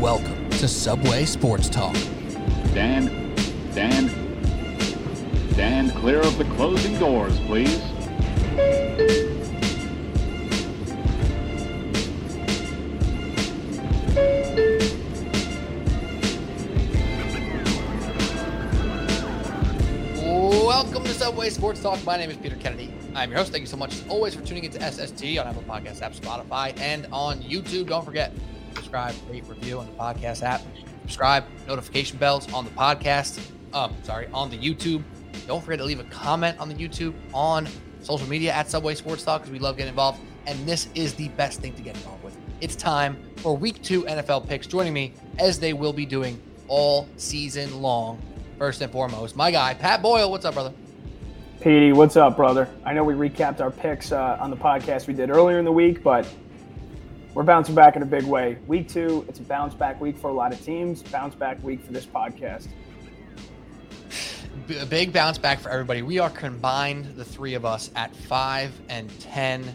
Welcome to Subway Sports Talk. Dan, Dan, Dan, clear of the closing doors, please. Welcome to Subway Sports Talk. My name is Peter Kennedy. I'm your host. Thank you so much, as always, for tuning into SST on Apple Podcast app, Spotify, and on YouTube. Don't forget, subscribe, rate, review on the podcast app. Subscribe, notification bells on the podcast. Um, sorry, on the YouTube. Don't forget to leave a comment on the YouTube, on social media at Subway Sports Talk, because we love getting involved. And this is the best thing to get involved with. It's time for week two NFL picks. Joining me, as they will be doing all season long, first and foremost, my guy, Pat Boyle. What's up, brother? Petey, what's up, brother? I know we recapped our picks uh, on the podcast we did earlier in the week, but we're bouncing back in a big way. Week two, it's a bounce back week for a lot of teams, bounce back week for this podcast. a big bounce back for everybody. We are combined, the three of us, at five and 10.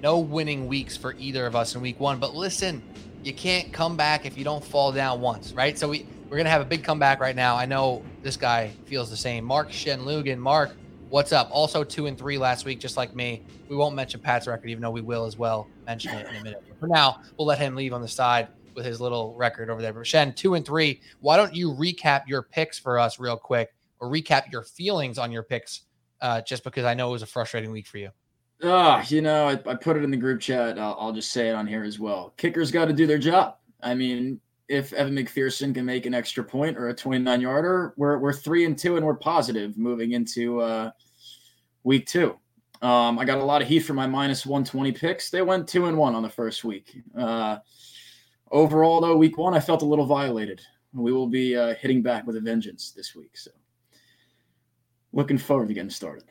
No winning weeks for either of us in week one. But listen, you can't come back if you don't fall down once, right? So we, we're going to have a big comeback right now. I know this guy feels the same. Mark Shenlugan. Mark, what's up? Also, two and three last week, just like me. We won't mention Pat's record, even though we will as well mention it in a minute. For now, we'll let him leave on the side with his little record over there. But Shen, two and three. Why don't you recap your picks for us real quick, or recap your feelings on your picks? Uh, just because I know it was a frustrating week for you. Ah, you know, I, I, put it in the group chat. I'll, I'll just say it on here as well. Kickers got to do their job. I mean, if Evan McPherson can make an extra point or a 29 yarder, we're, we're three and two and we're positive moving into uh, week two. Um, I got a lot of heat for my minus 120 picks. They went two and one on the first week. Uh, overall, though, week one, I felt a little violated. We will be uh, hitting back with a vengeance this week. So looking forward to getting started.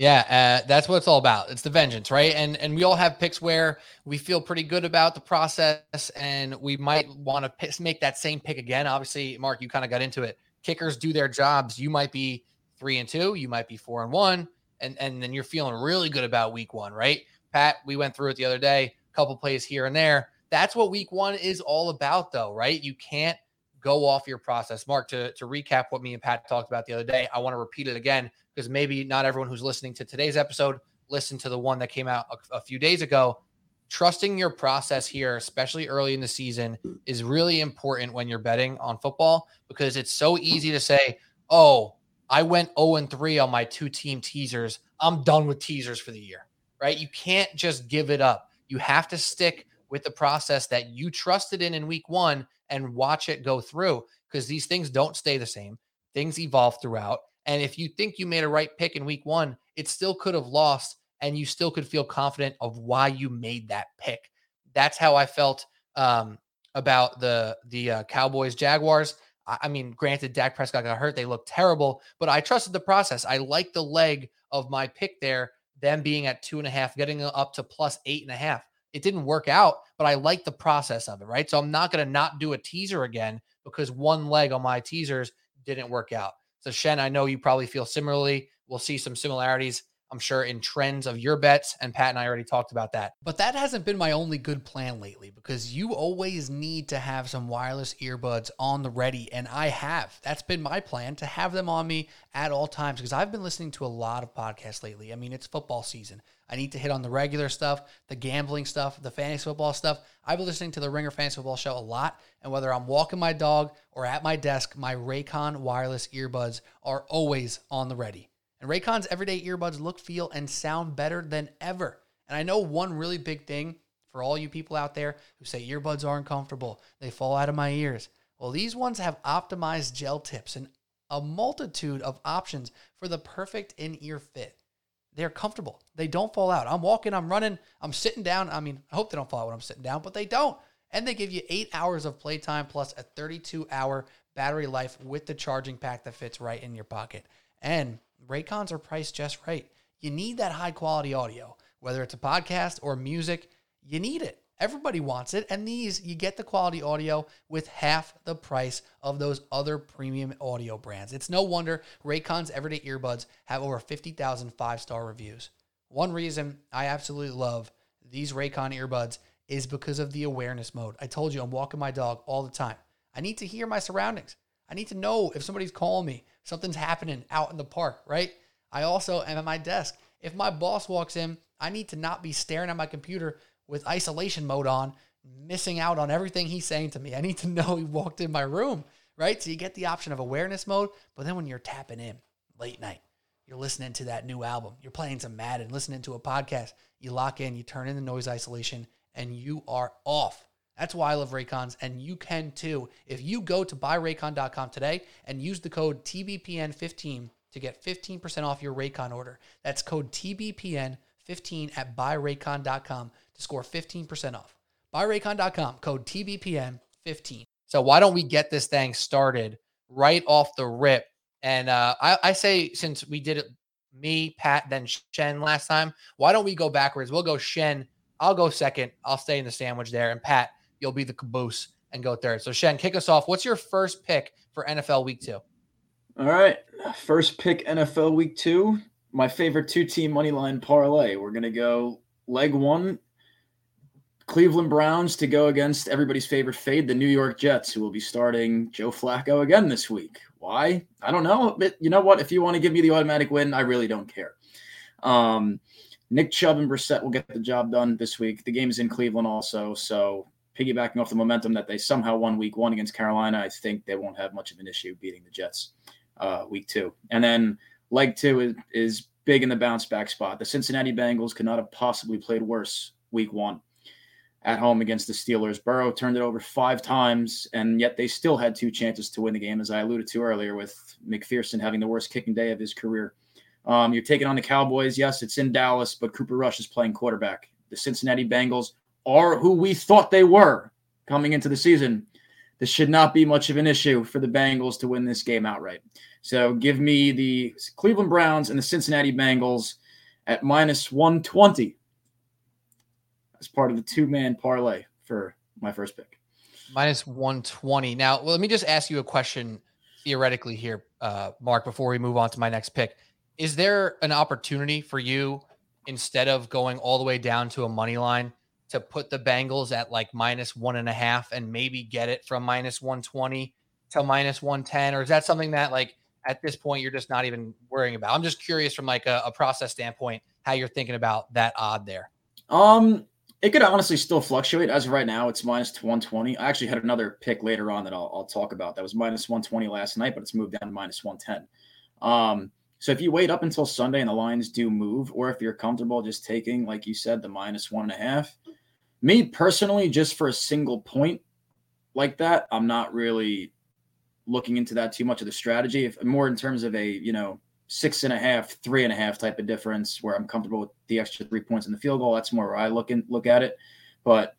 Yeah, uh, that's what it's all about. It's the vengeance, right? And and we all have picks where we feel pretty good about the process, and we might want to make that same pick again. Obviously, Mark, you kind of got into it. Kickers do their jobs. You might be three and two. You might be four and one, and and then you're feeling really good about week one, right? Pat, we went through it the other day. A couple plays here and there. That's what week one is all about, though, right? You can't go off your process. Mark, to to recap what me and Pat talked about the other day, I want to repeat it again because maybe not everyone who's listening to today's episode listened to the one that came out a, a few days ago. Trusting your process here, especially early in the season, is really important when you're betting on football because it's so easy to say, "Oh, I went 0 and 3 on my two team teasers. I'm done with teasers for the year." Right? You can't just give it up. You have to stick with the process that you trusted in in week 1 and watch it go through because these things don't stay the same. Things evolve throughout and if you think you made a right pick in week one, it still could have lost and you still could feel confident of why you made that pick. That's how I felt um, about the the uh, Cowboys Jaguars. I, I mean, granted, Dak Prescott got hurt; they looked terrible, but I trusted the process. I liked the leg of my pick there, them being at two and a half, getting up to plus eight and a half. It didn't work out, but I like the process of it, right? So I'm not going to not do a teaser again because one leg on my teasers didn't work out. So, Shen, I know you probably feel similarly. We'll see some similarities, I'm sure, in trends of your bets. And Pat and I already talked about that. But that hasn't been my only good plan lately because you always need to have some wireless earbuds on the ready. And I have. That's been my plan to have them on me at all times because I've been listening to a lot of podcasts lately. I mean, it's football season. I need to hit on the regular stuff, the gambling stuff, the fantasy football stuff. I've been listening to the Ringer Fantasy Football Show a lot, and whether I'm walking my dog or at my desk, my Raycon wireless earbuds are always on the ready. And Raycon's everyday earbuds look, feel, and sound better than ever. And I know one really big thing for all you people out there who say earbuds aren't comfortable, they fall out of my ears. Well, these ones have optimized gel tips and a multitude of options for the perfect in ear fit they're comfortable. They don't fall out. I'm walking, I'm running, I'm sitting down. I mean, I hope they don't fall out when I'm sitting down, but they don't. And they give you eight hours of playtime plus a 32 hour battery life with the charging pack that fits right in your pocket. And Raycons are priced just right. You need that high quality audio, whether it's a podcast or music, you need it. Everybody wants it. And these, you get the quality audio with half the price of those other premium audio brands. It's no wonder Raycon's everyday earbuds have over 50,000 five star reviews. One reason I absolutely love these Raycon earbuds is because of the awareness mode. I told you I'm walking my dog all the time. I need to hear my surroundings. I need to know if somebody's calling me, something's happening out in the park, right? I also am at my desk. If my boss walks in, I need to not be staring at my computer with isolation mode on, missing out on everything he's saying to me. I need to know he walked in my room, right? So you get the option of awareness mode, but then when you're tapping in late night, you're listening to that new album, you're playing some Madden, listening to a podcast, you lock in, you turn in the noise isolation, and you are off. That's why I love Raycons, and you can too. If you go to buyraycon.com today and use the code TBPN15 to get 15% off your Raycon order, that's code TBPN15 at buyraycon.com to score 15% off. Buyraycon.com, code TBPN15. So why don't we get this thing started right off the rip? And uh, I, I say since we did it, me, Pat, then Shen last time, why don't we go backwards? We'll go Shen. I'll go second. I'll stay in the sandwich there. And Pat, you'll be the caboose and go third. So Shen, kick us off. What's your first pick for NFL Week Two? All right, first pick NFL Week Two. My favorite two-team money line parlay. We're gonna go leg one. Cleveland Browns to go against everybody's favorite fade, the New York Jets, who will be starting Joe Flacco again this week. Why? I don't know. But you know what? If you want to give me the automatic win, I really don't care. Um, Nick Chubb and Brissett will get the job done this week. The game is in Cleveland also, so piggybacking off the momentum that they somehow won week one against Carolina, I think they won't have much of an issue beating the Jets uh, week two. And then leg two is, is big in the bounce back spot. The Cincinnati Bengals could not have possibly played worse week one at home against the Steelers. Burrow turned it over five times, and yet they still had two chances to win the game, as I alluded to earlier, with McPherson having the worst kicking day of his career. Um, you're taking on the Cowboys. Yes, it's in Dallas, but Cooper Rush is playing quarterback. The Cincinnati Bengals are who we thought they were coming into the season. This should not be much of an issue for the Bengals to win this game outright. So give me the Cleveland Browns and the Cincinnati Bengals at minus 120 as part of the two man parlay for my first pick. Minus 120. Now, let me just ask you a question theoretically here, uh, Mark, before we move on to my next pick. Is there an opportunity for you instead of going all the way down to a money line to put the Bengals at like minus one and a half and maybe get it from minus 120 to minus 110? Or is that something that like at this point you're just not even worrying about? I'm just curious from like a, a process standpoint how you're thinking about that odd there. Um, it could honestly still fluctuate. As of right now, it's minus 120. I actually had another pick later on that I'll, I'll talk about. That was minus 120 last night, but it's moved down to minus 110. Um, so if you wait up until Sunday and the lines do move, or if you're comfortable just taking, like you said, the minus one and a half, me personally, just for a single point like that, I'm not really looking into that too much of the strategy. If more in terms of a you know six and a half, three and a half type of difference, where I'm comfortable with the extra three points in the field goal. That's more where I look and look at it. But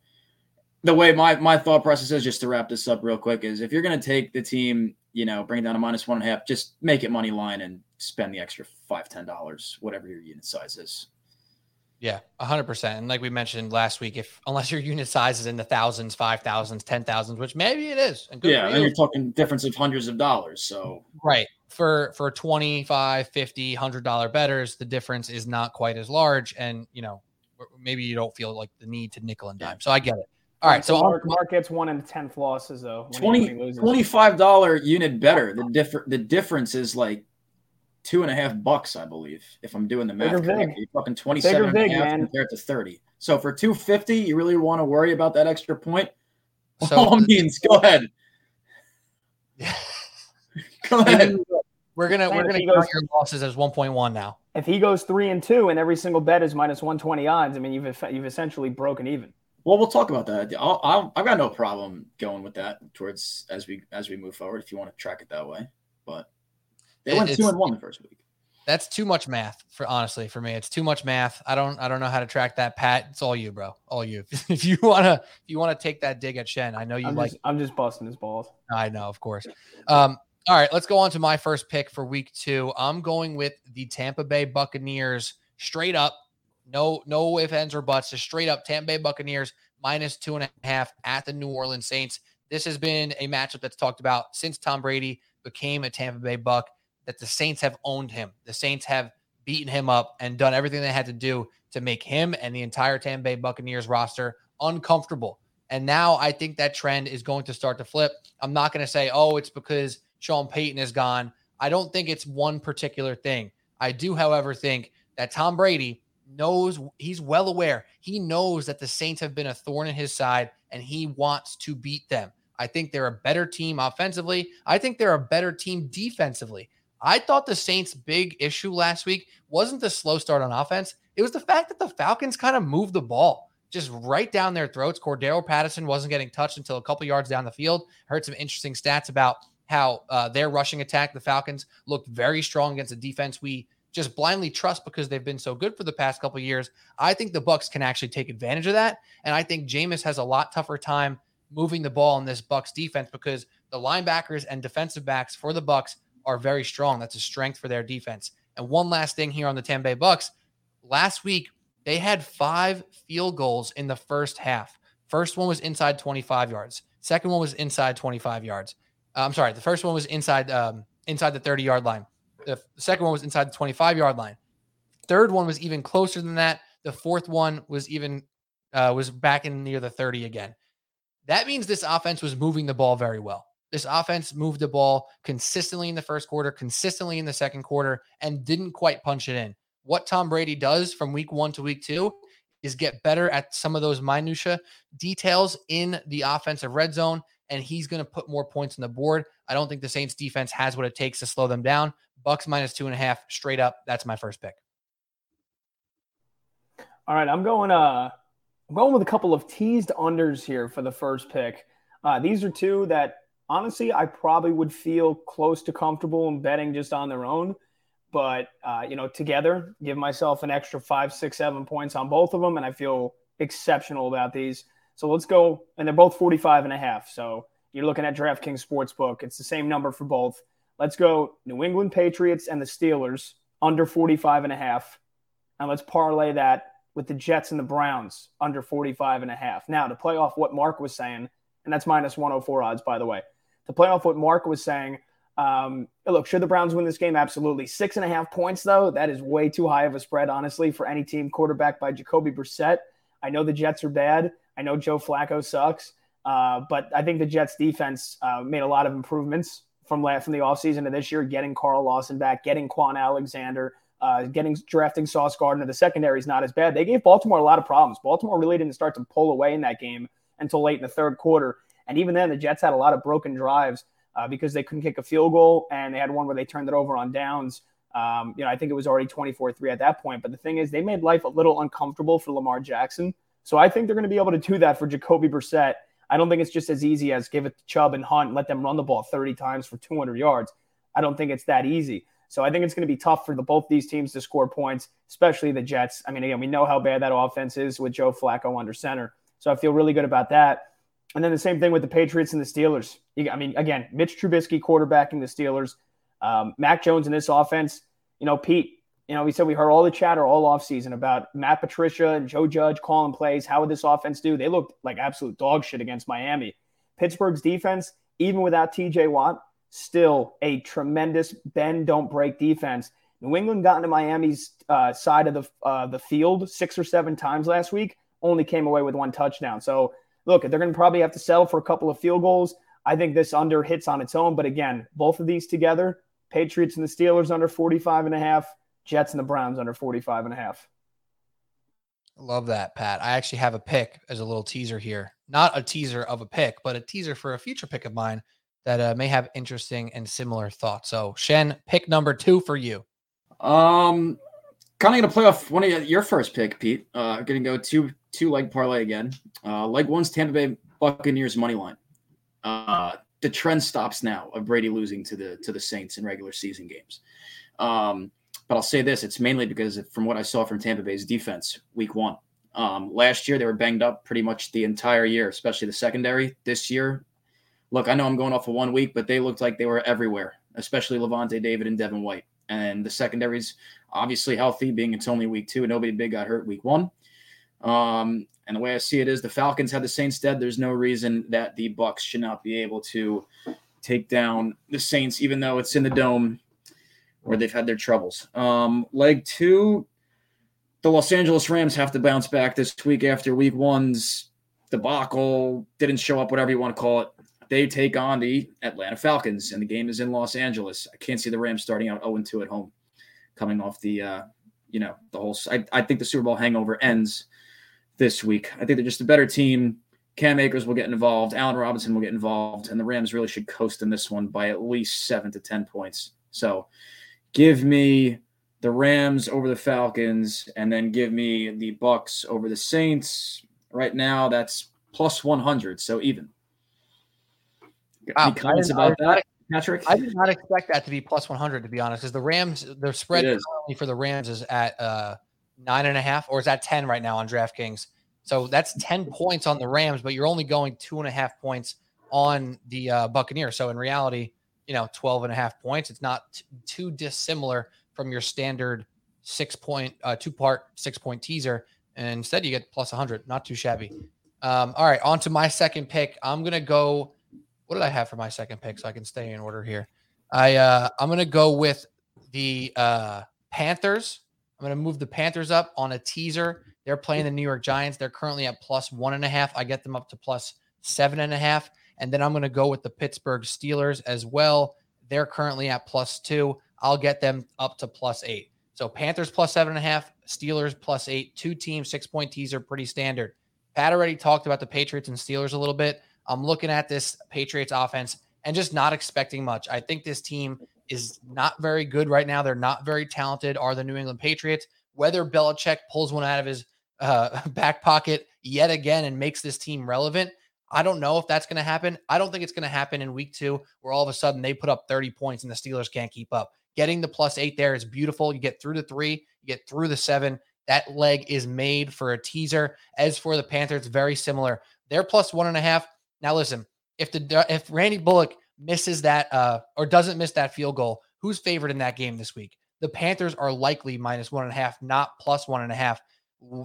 the way my my thought process is, just to wrap this up real quick, is if you're going to take the team, you know, bring it down to minus one and a half, just make it money line and spend the extra five ten dollars, whatever your unit size is. Yeah, hundred percent. And like we mentioned last week, if unless your unit size is in the thousands, five thousands, ten thousands, which maybe it is, and yeah, and you're talking difference of hundreds of dollars. So right for for 25 50 100 dollar betters the difference is not quite as large and you know maybe you don't feel like the need to nickel and dime so i get it all right so mark, mark gets one in 10th losses though 20 25 dollar unit better the different the difference is like two and a half bucks, I believe, if I'm doing the math Bigger correctly. You're fucking 27 big, and a half man. compared to 30. So for 250, you really want to worry about that extra point? So, all means, go ahead. go ahead. We're gonna we're gonna count your losses as 1.1 now. If he goes three and two, and every single bet is minus 120 odds, I mean, you've you've essentially broken even. Well, we'll talk about that. I'll, I'll, I've got no problem going with that towards as we as we move forward. If you want to track it that way, but they went two and one the first week. That's too much math for honestly for me. It's too much math. I don't I don't know how to track that. Pat, it's all you, bro. All you. if you wanna if you wanna take that dig at Shen, I know you I'm like. Just, I'm just busting his balls. I know, of course. Um, all right, let's go on to my first pick for week two. I'm going with the Tampa Bay Buccaneers straight up. No, no ifs, ands, or buts. Just straight up Tampa Bay Buccaneers minus two and a half at the New Orleans Saints. This has been a matchup that's talked about since Tom Brady became a Tampa Bay Buck that the Saints have owned him. The Saints have beaten him up and done everything they had to do to make him and the entire Tampa Bay Buccaneers roster uncomfortable. And now I think that trend is going to start to flip. I'm not going to say, oh, it's because Sean Payton is gone. I don't think it's one particular thing. I do, however, think that Tom Brady knows he's well aware. He knows that the Saints have been a thorn in his side and he wants to beat them. I think they're a better team offensively. I think they're a better team defensively. I thought the Saints' big issue last week wasn't the slow start on offense. It was the fact that the Falcons kind of moved the ball just right down their throats. Cordarrelle Patterson wasn't getting touched until a couple yards down the field. Heard some interesting stats about how uh, their rushing attack, the Falcons, looked very strong against a defense we just blindly trust because they've been so good for the past couple years. I think the Bucks can actually take advantage of that, and I think Jameis has a lot tougher time moving the ball in this Bucks defense because the linebackers and defensive backs for the Bucks are very strong. That's a strength for their defense. And one last thing here on the Tampa Bay Bucks. Last week, they had five field goals in the first half. First one was inside 25 yards. Second one was inside 25 yards. Uh, I'm sorry. The first one was inside um, inside the 30 yard line. The second one was inside the 25 yard line. Third one was even closer than that. The fourth one was even uh, was back in near the 30 again. That means this offense was moving the ball very well. This offense moved the ball consistently in the first quarter, consistently in the second quarter, and didn't quite punch it in. What Tom Brady does from week one to week two is get better at some of those minutia details in the offensive red zone, and he's going to put more points on the board. I don't think the Saints defense has what it takes to slow them down. Bucks minus two and a half, straight up. That's my first pick. All right, I'm going. Uh, I'm going with a couple of teased unders here for the first pick. Uh, these are two that honestly I probably would feel close to comfortable in betting just on their own. But uh, you know, together, give myself an extra five, six, seven points on both of them, and I feel exceptional about these. So let's go, and they're both 45 and a half. So you're looking at DraftKings Sportsbook. It's the same number for both. Let's go New England Patriots and the Steelers under 45 and a half. And let's parlay that with the Jets and the Browns under 45 and a half. Now, to play off what Mark was saying, and that's minus 104 odds, by the way, to play off what Mark was saying, um, look, should the Browns win this game? Absolutely. Six and a half points, though, that is way too high of a spread, honestly, for any team quarterback by Jacoby Brissett. I know the Jets are bad. I know Joe Flacco sucks. Uh, but I think the Jets defense uh, made a lot of improvements from last, from the offseason to this year, getting Carl Lawson back, getting Kwon Alexander, uh, getting drafting Sauce Gardner. The secondary is not as bad. They gave Baltimore a lot of problems. Baltimore really didn't start to pull away in that game until late in the third quarter. And even then, the Jets had a lot of broken drives uh, because they couldn't kick a field goal, and they had one where they turned it over on downs. Um, you know, I think it was already 24 3 at that point. But the thing is, they made life a little uncomfortable for Lamar Jackson. So I think they're going to be able to do that for Jacoby Brissett. I don't think it's just as easy as give it to Chubb and Hunt and let them run the ball 30 times for 200 yards. I don't think it's that easy. So I think it's going to be tough for the, both these teams to score points, especially the Jets. I mean, again, we know how bad that offense is with Joe Flacco under center. So I feel really good about that. And then the same thing with the Patriots and the Steelers. I mean, again, Mitch Trubisky quarterbacking the Steelers. Um, Mac Jones in this offense. You know, Pete, you know, we said we heard all the chatter all offseason about Matt Patricia and Joe Judge calling plays. How would this offense do? They looked like absolute dog shit against Miami. Pittsburgh's defense, even without TJ Watt, still a tremendous bend, don't break defense. New England got into Miami's uh, side of the uh, the field six or seven times last week, only came away with one touchdown. So look, they're going to probably have to settle for a couple of field goals. I think this under hits on its own. But again, both of these together, Patriots and the Steelers under 45 and a half, Jets and the Browns under 45 and a half. Love that, Pat. I actually have a pick as a little teaser here. Not a teaser of a pick, but a teaser for a future pick of mine that uh, may have interesting and similar thoughts. So, Shen, pick number two for you. Um, kind of going to play off one of your first pick, Pete. Uh, going to go two two leg parlay again. Uh, leg one's Tampa Bay Buccaneers money line. Uh, the trend stops now of Brady losing to the to the Saints in regular season games. Um, but I'll say this: it's mainly because from what I saw from Tampa Bay's defense week one. Um, last year they were banged up pretty much the entire year, especially the secondary. This year, look, I know I'm going off of one week, but they looked like they were everywhere, especially Lavonte David and Devin White. And the secondary's obviously healthy, being it's only week two, and nobody big got hurt week one. Um, and the way I see it is the Falcons had the Saints dead. There's no reason that the Bucks should not be able to take down the Saints, even though it's in the dome where they've had their troubles. Um, leg two, the Los Angeles Rams have to bounce back this week after week one's debacle, didn't show up, whatever you want to call it. They take on the Atlanta Falcons, and the game is in Los Angeles. I can't see the Rams starting out 0 2 at home, coming off the, uh, you know, the whole. I, I think the Super Bowl hangover ends this week. I think they're just a better team. Cam Akers will get involved. Allen Robinson will get involved, and the Rams really should coast in this one by at least seven to ten points. So, give me the Rams over the Falcons, and then give me the Bucks over the Saints. Right now, that's plus one hundred, so even. Wow, Any comments about that, Patrick? I did not expect that to be plus 100, to be honest, because the Rams, their spread currently for the Rams is at uh, nine and a half, or is that 10 right now on DraftKings? So that's 10 points on the Rams, but you're only going two and a half points on the uh, Buccaneers. So in reality, you know, 12 and a half points. It's not t- too dissimilar from your standard six point, uh, two part, six point teaser. And instead, you get plus 100. Not too shabby. Um, all right, on to my second pick. I'm going to go what did I have for my second pick so I can stay in order here? I uh I'm gonna go with the uh Panthers. I'm gonna move the Panthers up on a teaser. They're playing the New York Giants. They're currently at plus one and a half. I get them up to plus seven and a half. And then I'm gonna go with the Pittsburgh Steelers as well. They're currently at plus two. I'll get them up to plus eight. So Panthers plus seven and a half, Steelers plus eight, two teams, six point teaser, pretty standard. Pat already talked about the Patriots and Steelers a little bit. I'm looking at this Patriots offense and just not expecting much. I think this team is not very good right now. They're not very talented, are the New England Patriots. Whether Belichick pulls one out of his uh, back pocket yet again and makes this team relevant, I don't know if that's going to happen. I don't think it's going to happen in week two where all of a sudden they put up 30 points and the Steelers can't keep up. Getting the plus eight there is beautiful. You get through the three, you get through the seven. That leg is made for a teaser. As for the Panthers, very similar. They're plus one and a half. Now listen, if the if Randy Bullock misses that uh or doesn't miss that field goal, who's favored in that game this week? The Panthers are likely minus one and a half, not plus one and a half.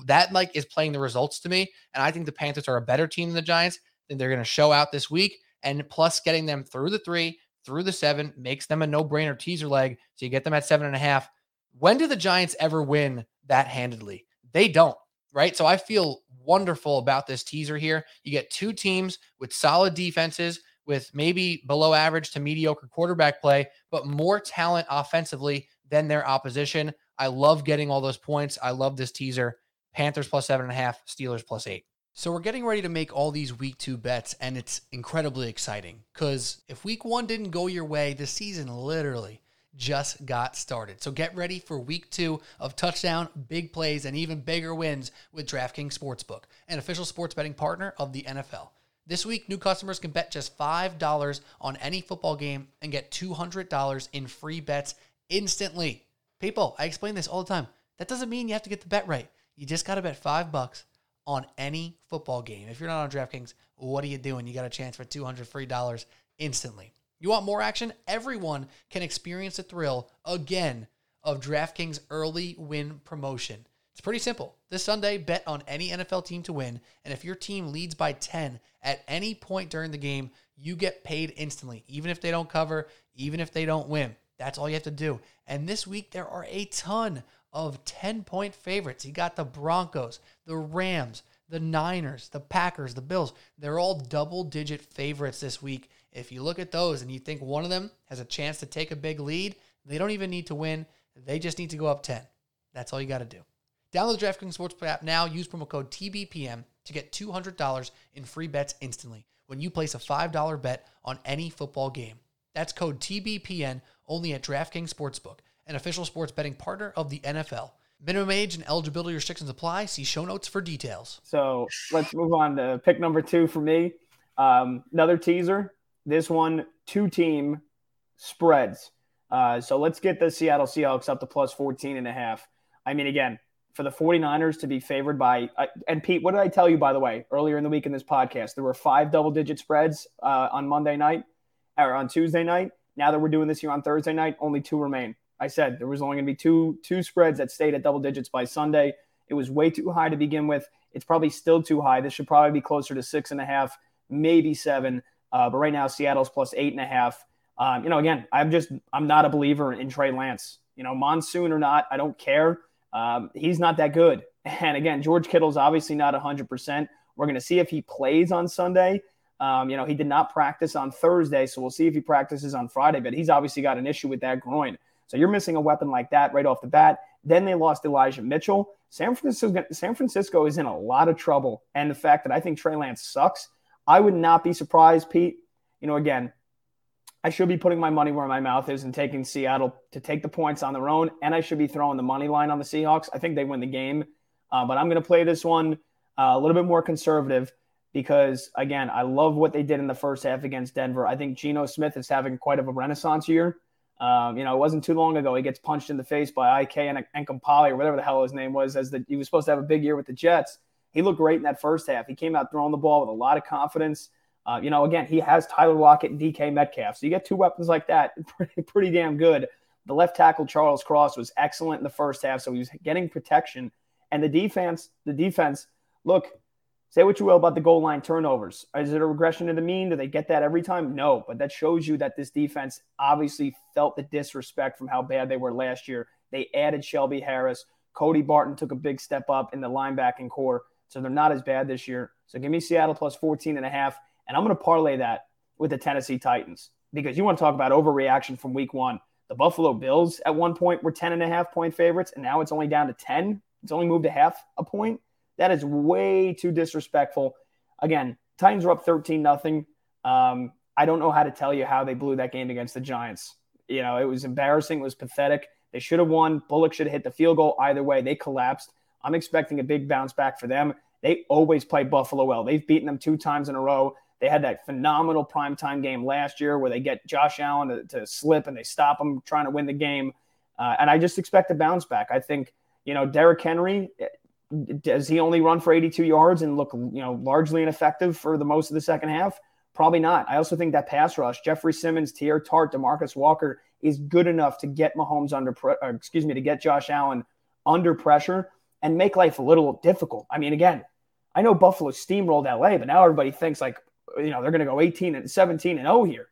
That like is playing the results to me, and I think the Panthers are a better team than the Giants. Then they're going to show out this week, and plus getting them through the three, through the seven makes them a no-brainer teaser leg. So you get them at seven and a half. When do the Giants ever win that handedly? They don't, right? So I feel wonderful about this teaser here. You get two teams with solid defenses, with maybe below average to mediocre quarterback play, but more talent offensively than their opposition. I love getting all those points. I love this teaser. Panthers plus seven and a half, Steelers plus eight. So we're getting ready to make all these week two bets, and it's incredibly exciting because if week one didn't go your way, the season literally just got started. So get ready for week two of touchdown, big plays, and even bigger wins with DraftKings Sportsbook, an official sports betting partner of the NFL. This week, new customers can bet just $5 on any football game and get $200 in free bets instantly. People, I explain this all the time. That doesn't mean you have to get the bet right. You just got to bet 5 bucks on any football game. If you're not on DraftKings, what are you doing? You got a chance for 200 free dollars instantly. You want more action? Everyone can experience the thrill again of DraftKings early win promotion. It's pretty simple. This Sunday, bet on any NFL team to win, and if your team leads by 10 at any point during the game, you get paid instantly, even if they don't cover, even if they don't win. That's all you have to do. And this week, there are a ton of 10 point favorites. You got the Broncos, the Rams, the Niners, the Packers, the Bills. They're all double digit favorites this week. If you look at those and you think one of them has a chance to take a big lead, they don't even need to win. They just need to go up 10. That's all you got to do. Download the DraftKings Sportsbook app now. Use promo code TBPN to get $200 in free bets instantly when you place a $5 bet on any football game. That's code TBPN only at DraftKings Sportsbook, an official sports betting partner of the NFL. Minimum age and eligibility restrictions apply. See show notes for details. So let's move on to pick number two for me. Um, another teaser. This one, two team spreads. Uh, so let's get the Seattle Seahawks up to plus 14 and a half. I mean, again, for the 49ers to be favored by, uh, and Pete, what did I tell you, by the way, earlier in the week in this podcast? There were five double digit spreads uh, on Monday night or on Tuesday night. Now that we're doing this here on Thursday night, only two remain. I said there was only going to be two two spreads that stayed at double digits by Sunday. It was way too high to begin with. It's probably still too high. This should probably be closer to six and a half, maybe seven. Uh, but right now, Seattle's plus eight and a half. Um, you know, again, I'm just I'm not a believer in Trey Lance. You know, monsoon or not, I don't care. Um, he's not that good. And again, George Kittle's obviously not 100%. We're going to see if he plays on Sunday. Um, you know, he did not practice on Thursday, so we'll see if he practices on Friday, but he's obviously got an issue with that groin. So you're missing a weapon like that right off the bat. Then they lost Elijah Mitchell. San Francisco, San Francisco is in a lot of trouble. And the fact that I think Trey Lance sucks, I would not be surprised, Pete. You know, again, I should be putting my money where my mouth is and taking Seattle to take the points on their own. And I should be throwing the money line on the Seahawks. I think they win the game. Uh, but I'm going to play this one uh, a little bit more conservative because, again, I love what they did in the first half against Denver. I think Geno Smith is having quite of a renaissance year. Um, you know, it wasn't too long ago he gets punched in the face by IK and Enemkpali or whatever the hell his name was, as the, he was supposed to have a big year with the Jets. He looked great in that first half. He came out throwing the ball with a lot of confidence. Uh, you know, again, he has Tyler Lockett and DK Metcalf. So you get two weapons like that, pretty, pretty damn good. The left tackle, Charles Cross, was excellent in the first half. So he was getting protection. And the defense, the defense, look, Say what you will about the goal line turnovers. Is it a regression to the mean? Do they get that every time? No, but that shows you that this defense obviously felt the disrespect from how bad they were last year. They added Shelby Harris. Cody Barton took a big step up in the linebacking corps, so they're not as bad this year. So give me Seattle plus 14 and a half, and I'm going to parlay that with the Tennessee Titans because you want to talk about overreaction from week one. The Buffalo Bills at one point were 10 and a half point favorites, and now it's only down to 10. It's only moved a half a point. That is way too disrespectful. Again, Titans are up 13 nothing. Um, I don't know how to tell you how they blew that game against the Giants. You know, it was embarrassing. It was pathetic. They should have won. Bullock should have hit the field goal. Either way, they collapsed. I'm expecting a big bounce back for them. They always play Buffalo well. They've beaten them two times in a row. They had that phenomenal primetime game last year where they get Josh Allen to, to slip and they stop him trying to win the game. Uh, and I just expect a bounce back. I think, you know, Derrick Henry, does he only run for 82 yards and look, you know, largely ineffective for the most of the second half? Probably not. I also think that pass rush, Jeffrey Simmons, Teair Tart, Demarcus Walker, is good enough to get Mahomes under, pre- excuse me, to get Josh Allen under pressure and make life a little difficult. I mean, again, I know Buffalo steamrolled LA, but now everybody thinks like, you know, they're going to go 18 and 17 and 0 here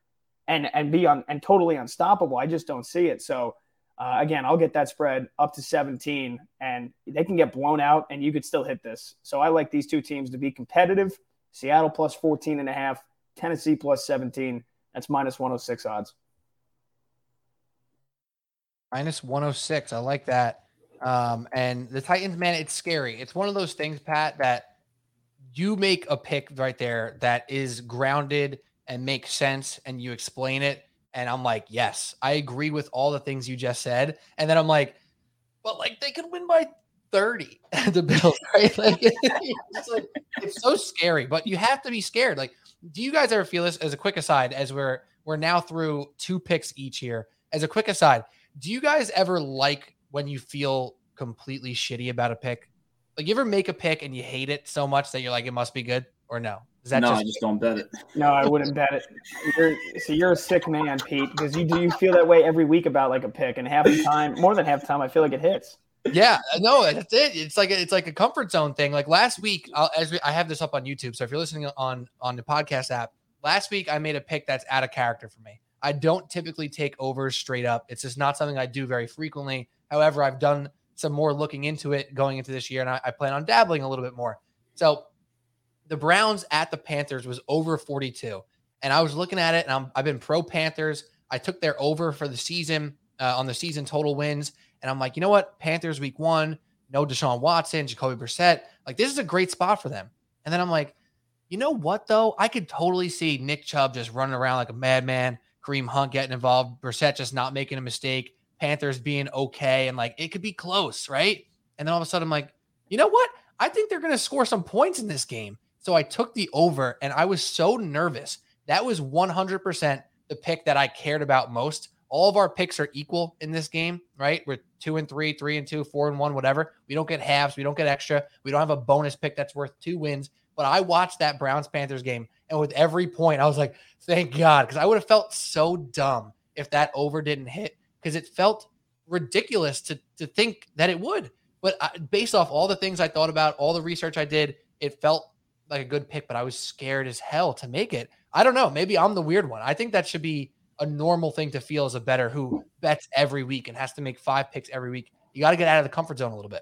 and and be on and totally unstoppable. I just don't see it. So uh, again, I'll get that spread up to 17, and they can get blown out, and you could still hit this. So I like these two teams to be competitive. Seattle plus 14 and a half, Tennessee plus 17. That's minus 106 odds. Minus 106. I like that. Um, and the Titans, man, it's scary. It's one of those things, Pat, that you make a pick right there that is grounded and makes sense, and you explain it and I'm like, yes, I agree with all the things you just said. And then I'm like, but like they could win by 30 the Bills, right? Like it's like it's so scary, but you have to be scared. Like, do you guys ever feel this as a quick aside, as we're we're now through two picks each here? As a quick aside, do you guys ever like when you feel completely shitty about a pick? Like you ever make a pick and you hate it so much that you're like, it must be good, or no? Is that no, just- I just don't bet it. No, I wouldn't bet it. You're, so you're a sick man, Pete, because you do you feel that way every week about like a pick, and half the time, more than half the time, I feel like it hits. Yeah, no, that's it. It's like a, it's like a comfort zone thing. Like last week, I'll, as we, I have this up on YouTube, so if you're listening on on the podcast app, last week I made a pick that's out of character for me. I don't typically take overs straight up. It's just not something I do very frequently. However, I've done some more looking into it going into this year, and I, I plan on dabbling a little bit more. So the Browns at the Panthers was over 42. And I was looking at it and i have been pro Panthers. I took their over for the season uh, on the season total wins. And I'm like, you know what? Panthers week one, no Deshaun Watson, Jacoby Brissett. Like, this is a great spot for them. And then I'm like, you know what, though? I could totally see Nick Chubb just running around like a madman, Kareem Hunt getting involved, Brissett just not making a mistake, Panthers being okay. And like, it could be close, right? And then all of a sudden, I'm like, you know what? I think they're going to score some points in this game. So I took the over and I was so nervous. That was 100% the pick that I cared about most. All of our picks are equal in this game, right? We're two and three, three and two, four and one, whatever. We don't get halves. We don't get extra. We don't have a bonus pick that's worth two wins. But I watched that Browns Panthers game. And with every point, I was like, thank God. Because I would have felt so dumb if that over didn't hit because it felt ridiculous to, to think that it would. But I, based off all the things I thought about, all the research I did, it felt like a good pick, but I was scared as hell to make it. I don't know. Maybe I'm the weird one. I think that should be a normal thing to feel as a better who bets every week and has to make five picks every week. You got to get out of the comfort zone a little bit.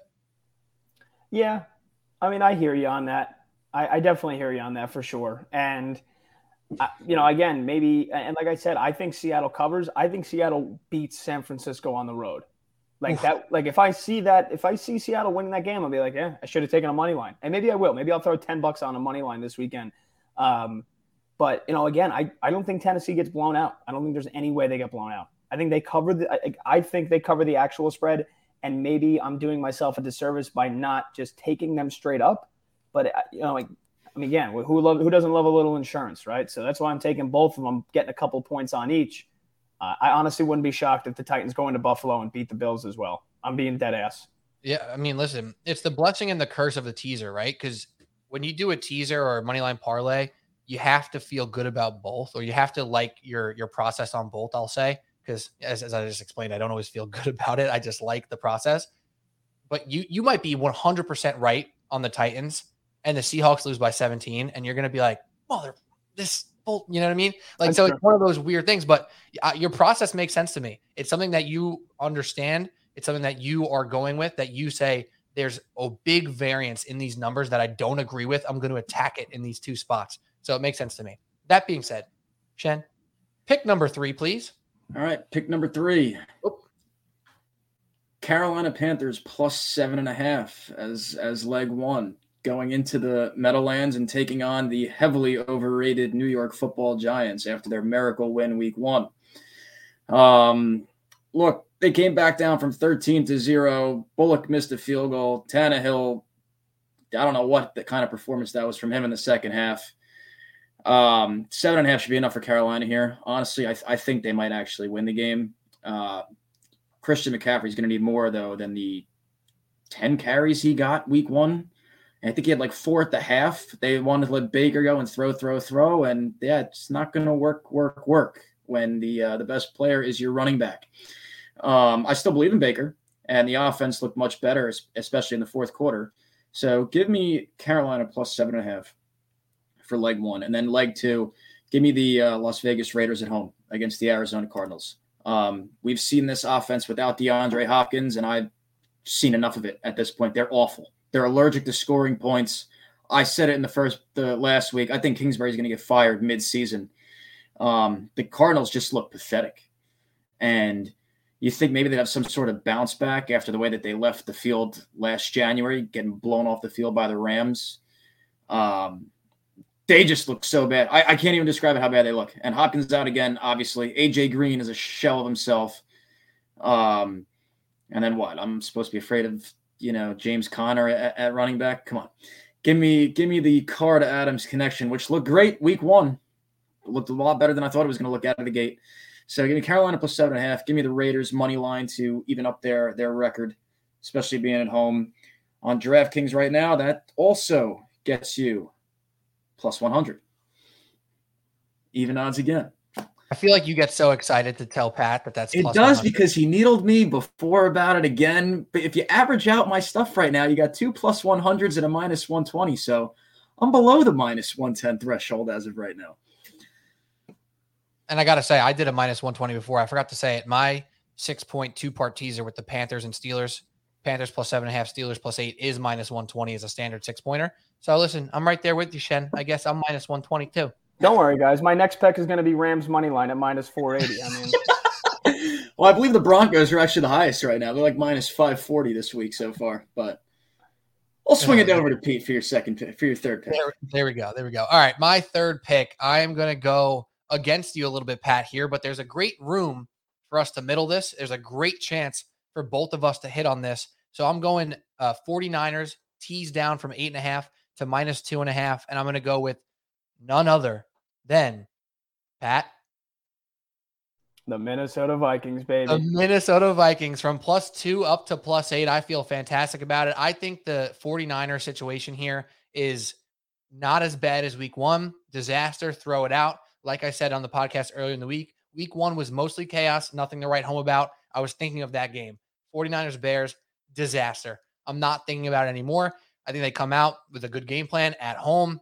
Yeah. I mean, I hear you on that. I, I definitely hear you on that for sure. And you know, again, maybe, and like I said, I think Seattle covers. I think Seattle beats San Francisco on the road. Like Oof. that, like if I see that, if I see Seattle winning that game, I'll be like, yeah, I should have taken a money line, and maybe I will. Maybe I'll throw ten bucks on a money line this weekend. Um, but you know, again, I, I don't think Tennessee gets blown out. I don't think there's any way they get blown out. I think they cover the. I, I think they cover the actual spread, and maybe I'm doing myself a disservice by not just taking them straight up. But uh, you know, like I mean, again, who love who doesn't love a little insurance, right? So that's why I'm taking both of them, getting a couple points on each. Uh, I honestly wouldn't be shocked if the Titans go into Buffalo and beat the Bills as well. I'm being dead ass. Yeah, I mean, listen, it's the blessing and the curse of the teaser, right? Because when you do a teaser or a money line parlay, you have to feel good about both, or you have to like your your process on both. I'll say because as, as I just explained, I don't always feel good about it. I just like the process. But you you might be 100% right on the Titans, and the Seahawks lose by 17, and you're going to be like, mother, this, bull, you know what I mean? Like, That's so true. it's one of those weird things, but uh, your process makes sense to me. It's something that you understand. It's something that you are going with that you say, there's a big variance in these numbers that I don't agree with. I'm going to attack it in these two spots. So it makes sense to me. That being said, Shen, pick number three, please. All right, pick number three. Oh. Carolina Panthers plus seven and a half as as leg one going into the Meadowlands and taking on the heavily overrated New York Football Giants after their miracle win week one. Um, look, they came back down from 13 to zero. Bullock missed a field goal. Tannehill, I don't know what the kind of performance that was from him in the second half. Um, seven and a half should be enough for Carolina here. Honestly, I, th- I think they might actually win the game. Uh, Christian McCaffrey is going to need more though than the 10 carries he got week one. I think he had like four at the half. They wanted to let Baker go and throw, throw, throw, and yeah, it's not going to work, work, work when the uh, the best player is your running back. Um, I still believe in Baker, and the offense looked much better, especially in the fourth quarter. So give me Carolina plus seven and a half for leg one, and then leg two, give me the uh, Las Vegas Raiders at home against the Arizona Cardinals. Um, we've seen this offense without DeAndre Hopkins, and I've seen enough of it at this point. They're awful. They're allergic to scoring points. I said it in the first the last week. I think Kingsbury's going to get fired mid-season. Um, the Cardinals just look pathetic, and you think maybe they'd have some sort of bounce back after the way that they left the field last January, getting blown off the field by the Rams. Um, they just look so bad. I, I, can't even describe how bad they look. And Hopkins out again, obviously. AJ Green is a shell of himself. Um, and then what? I'm supposed to be afraid of you know James Conner at, at, running back. Come on, give me give me the Carr to Adams connection, which looked great week one. It looked a lot better than I thought it was going to look out of the gate. So give me Carolina plus seven and a half. Give me the Raiders money line to even up their their record, especially being at home on DraftKings right now. That also gets you plus one hundred. Even odds again. I feel like you get so excited to tell Pat that that's it does 100. because he needled me before about it again. But if you average out my stuff right now, you got two plus 100s and a minus 120. So I'm below the minus 110 threshold as of right now. And I got to say, I did a minus 120 before. I forgot to say it. My 6.2 part teaser with the Panthers and Steelers, Panthers plus seven and a half, Steelers plus eight is minus 120 as a standard six pointer. So listen, I'm right there with you, Shen. I guess I'm minus 120 too. Don't worry, guys. My next pick is going to be Rams money line at minus 480. I mean, well, I believe the Broncos are actually the highest right now. They're like minus 540 this week so far, but I'll swing it over to Pete for your second pick, for your third pick. There, there we go. There we go. All right, my third pick. I am going to go against you a little bit, Pat, here, but there's a great room for us to middle this. There's a great chance for both of us to hit on this. So I'm going uh, 49ers tease down from eight and a half to minus two and a half, and I'm going to go with none other than Pat. The Minnesota Vikings, baby. The Minnesota Vikings from plus two up to plus eight. I feel fantastic about it. I think the 49er situation here is not as bad as week one. Disaster, throw it out. Like I said on the podcast earlier in the week, week one was mostly chaos, nothing to write home about. I was thinking of that game 49ers, Bears, disaster. I'm not thinking about it anymore. I think they come out with a good game plan at home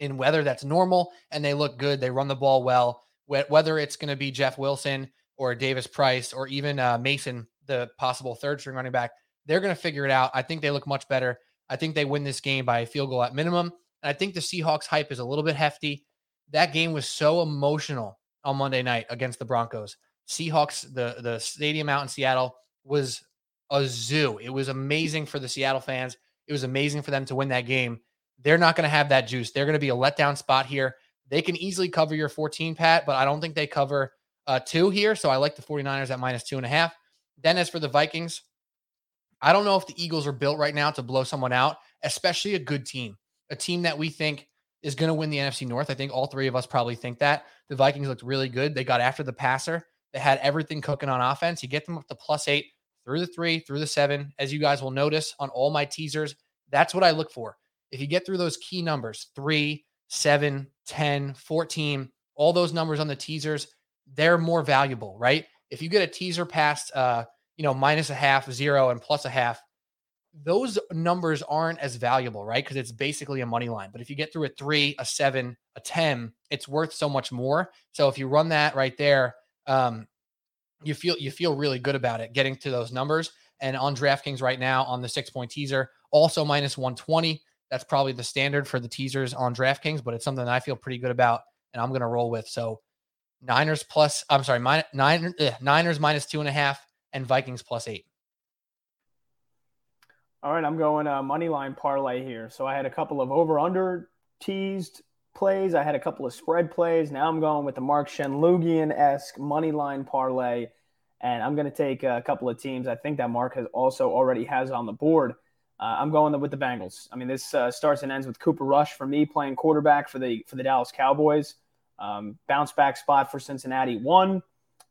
in weather that's normal and they look good. They run the ball well. Whether it's going to be Jeff Wilson or Davis Price or even uh, Mason, the possible third string running back, they're going to figure it out. I think they look much better. I think they win this game by a field goal at minimum. And I think the Seahawks hype is a little bit hefty. That game was so emotional on Monday night against the Broncos. Seahawks, the the stadium out in Seattle was a zoo. It was amazing for the Seattle fans. It was amazing for them to win that game. They're not going to have that juice. They're going to be a letdown spot here. They can easily cover your 14, Pat, but I don't think they cover uh, two here. So I like the 49ers at minus two and a half. Then as for the Vikings, I don't know if the Eagles are built right now to blow someone out, especially a good team, a team that we think is going to win the NFC North. I think all three of us probably think that. The Vikings looked really good. They got after the passer. They had everything cooking on offense. You get them up to plus eight through the three, through the seven. As you guys will notice on all my teasers, that's what I look for. If you get through those key numbers, three, seven, 10, 14, all those numbers on the teasers, they're more valuable, right? If you get a teaser past, uh, you know, minus a half, zero, and plus a half, those numbers aren't as valuable, right? Because it's basically a money line. But if you get through a three, a seven, a 10, it's worth so much more. So if you run that right there, um, you feel you feel really good about it getting to those numbers. And on DraftKings right now on the six point teaser, also minus 120. That's probably the standard for the teasers on DraftKings, but it's something I feel pretty good about and I'm going to roll with. So Niners plus, I'm sorry, nine, ugh, Niners minus two and a half and Vikings plus eight. All right, I'm going uh, money line parlay here. So I had a couple of over under teased plays. I had a couple of spread plays. Now I'm going with the Mark Shenlugian esque money line parlay, and I'm going to take a couple of teams. I think that Mark has also already has on the board. Uh, I'm going with the Bengals. I mean, this uh, starts and ends with Cooper Rush for me playing quarterback for the for the Dallas Cowboys. Um, bounce back spot for Cincinnati one.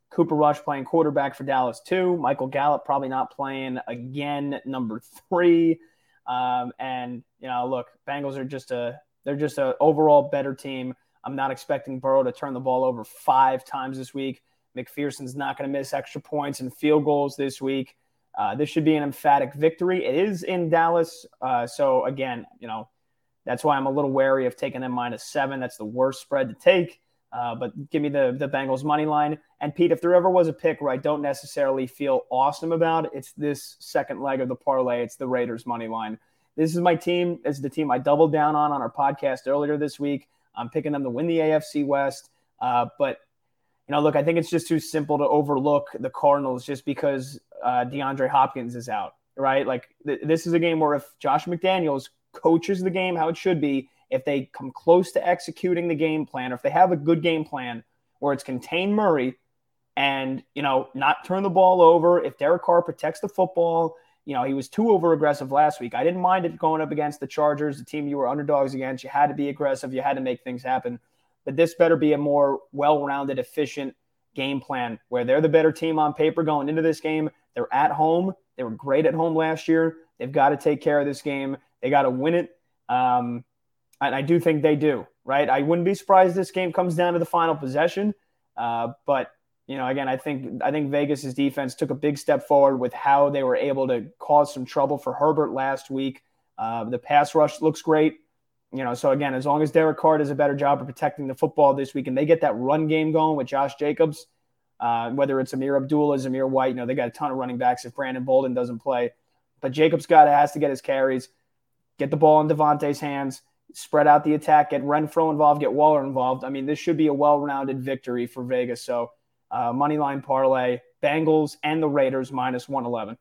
Cooper Rush playing quarterback for Dallas two. Michael Gallup probably not playing again, number three. Um, and you know, look, Bengals are just a they're just an overall better team. I'm not expecting Burrow to turn the ball over five times this week. McPherson's not going to miss extra points and field goals this week. Uh, this should be an emphatic victory. It is in Dallas, uh, so again, you know, that's why I'm a little wary of taking them minus seven. That's the worst spread to take. Uh, but give me the the Bengals money line. And Pete, if there ever was a pick where I don't necessarily feel awesome about, it's this second leg of the parlay. It's the Raiders money line. This is my team. Is the team I doubled down on on our podcast earlier this week. I'm picking them to win the AFC West. Uh, but you know, look, I think it's just too simple to overlook the Cardinals just because uh, DeAndre Hopkins is out, right? Like th- this is a game where if Josh McDaniels coaches the game how it should be, if they come close to executing the game plan, or if they have a good game plan where it's contain Murray and, you know, not turn the ball over, if Derek Carr protects the football, you know, he was too over aggressive last week. I didn't mind it going up against the Chargers, the team you were underdogs against. You had to be aggressive, you had to make things happen. But this better be a more well rounded, efficient game plan where they're the better team on paper going into this game. They're at home. They were great at home last year. They've got to take care of this game. They got to win it. Um, and I do think they do, right? I wouldn't be surprised this game comes down to the final possession. Uh, but you know, again, I think I think Vegas's defense took a big step forward with how they were able to cause some trouble for Herbert last week. Uh, the pass rush looks great. You know, so again, as long as Derek Carr does a better job of protecting the football this week, and they get that run game going with Josh Jacobs, uh, whether it's Ameer Abdullah, Zamir White, you know, they got a ton of running backs if Brandon Bolden doesn't play. But Jacobs got has to get his carries, get the ball in Davante's hands spread out the attack, get Renfrow involved, get Waller involved. I mean, this should be a well-rounded victory for Vegas. So, uh, money line parlay, Bengals and the Raiders minus one eleven.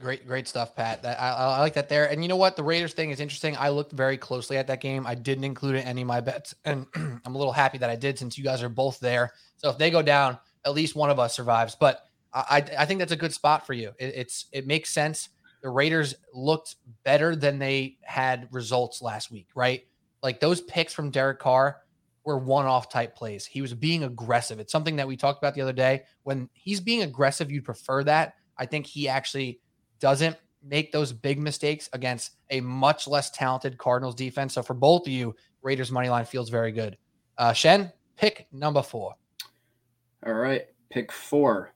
Great, great stuff, Pat. That, I, I, like that there. And you know what? The Raiders thing is interesting. I looked very closely at that game. I didn't include it in any of my bets, and I'm a little happy that I did since you guys are both there. So if they go down, at least one of us survives. But I, I think that's a good spot for you. It, it's it makes sense the Raiders looked better than they had results last week, right? Like those picks from Derek Carr were one off type plays. He was being aggressive. It's something that we talked about the other day. When he's being aggressive, you'd prefer that. I think he actually doesn't make those big mistakes against a much less talented Cardinals defense. So for both of you, Raiders money line feels very good. Uh, Shen, pick number four. All right, pick four.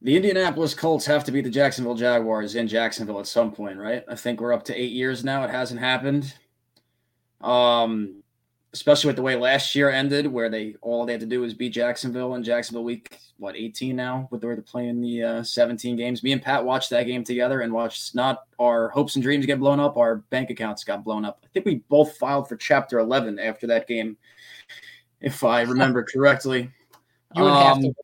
The Indianapolis Colts have to beat the Jacksonville Jaguars in Jacksonville at some point, right? I think we're up to eight years now. It hasn't happened. Um, especially with the way last year ended, where they all they had to do was beat Jacksonville and Jacksonville week what 18 now, with the way they're playing the uh, 17 games. Me and Pat watched that game together and watched not our hopes and dreams get blown up, our bank accounts got blown up. I think we both filed for Chapter 11 after that game, if I remember correctly. You would um, have to. Um,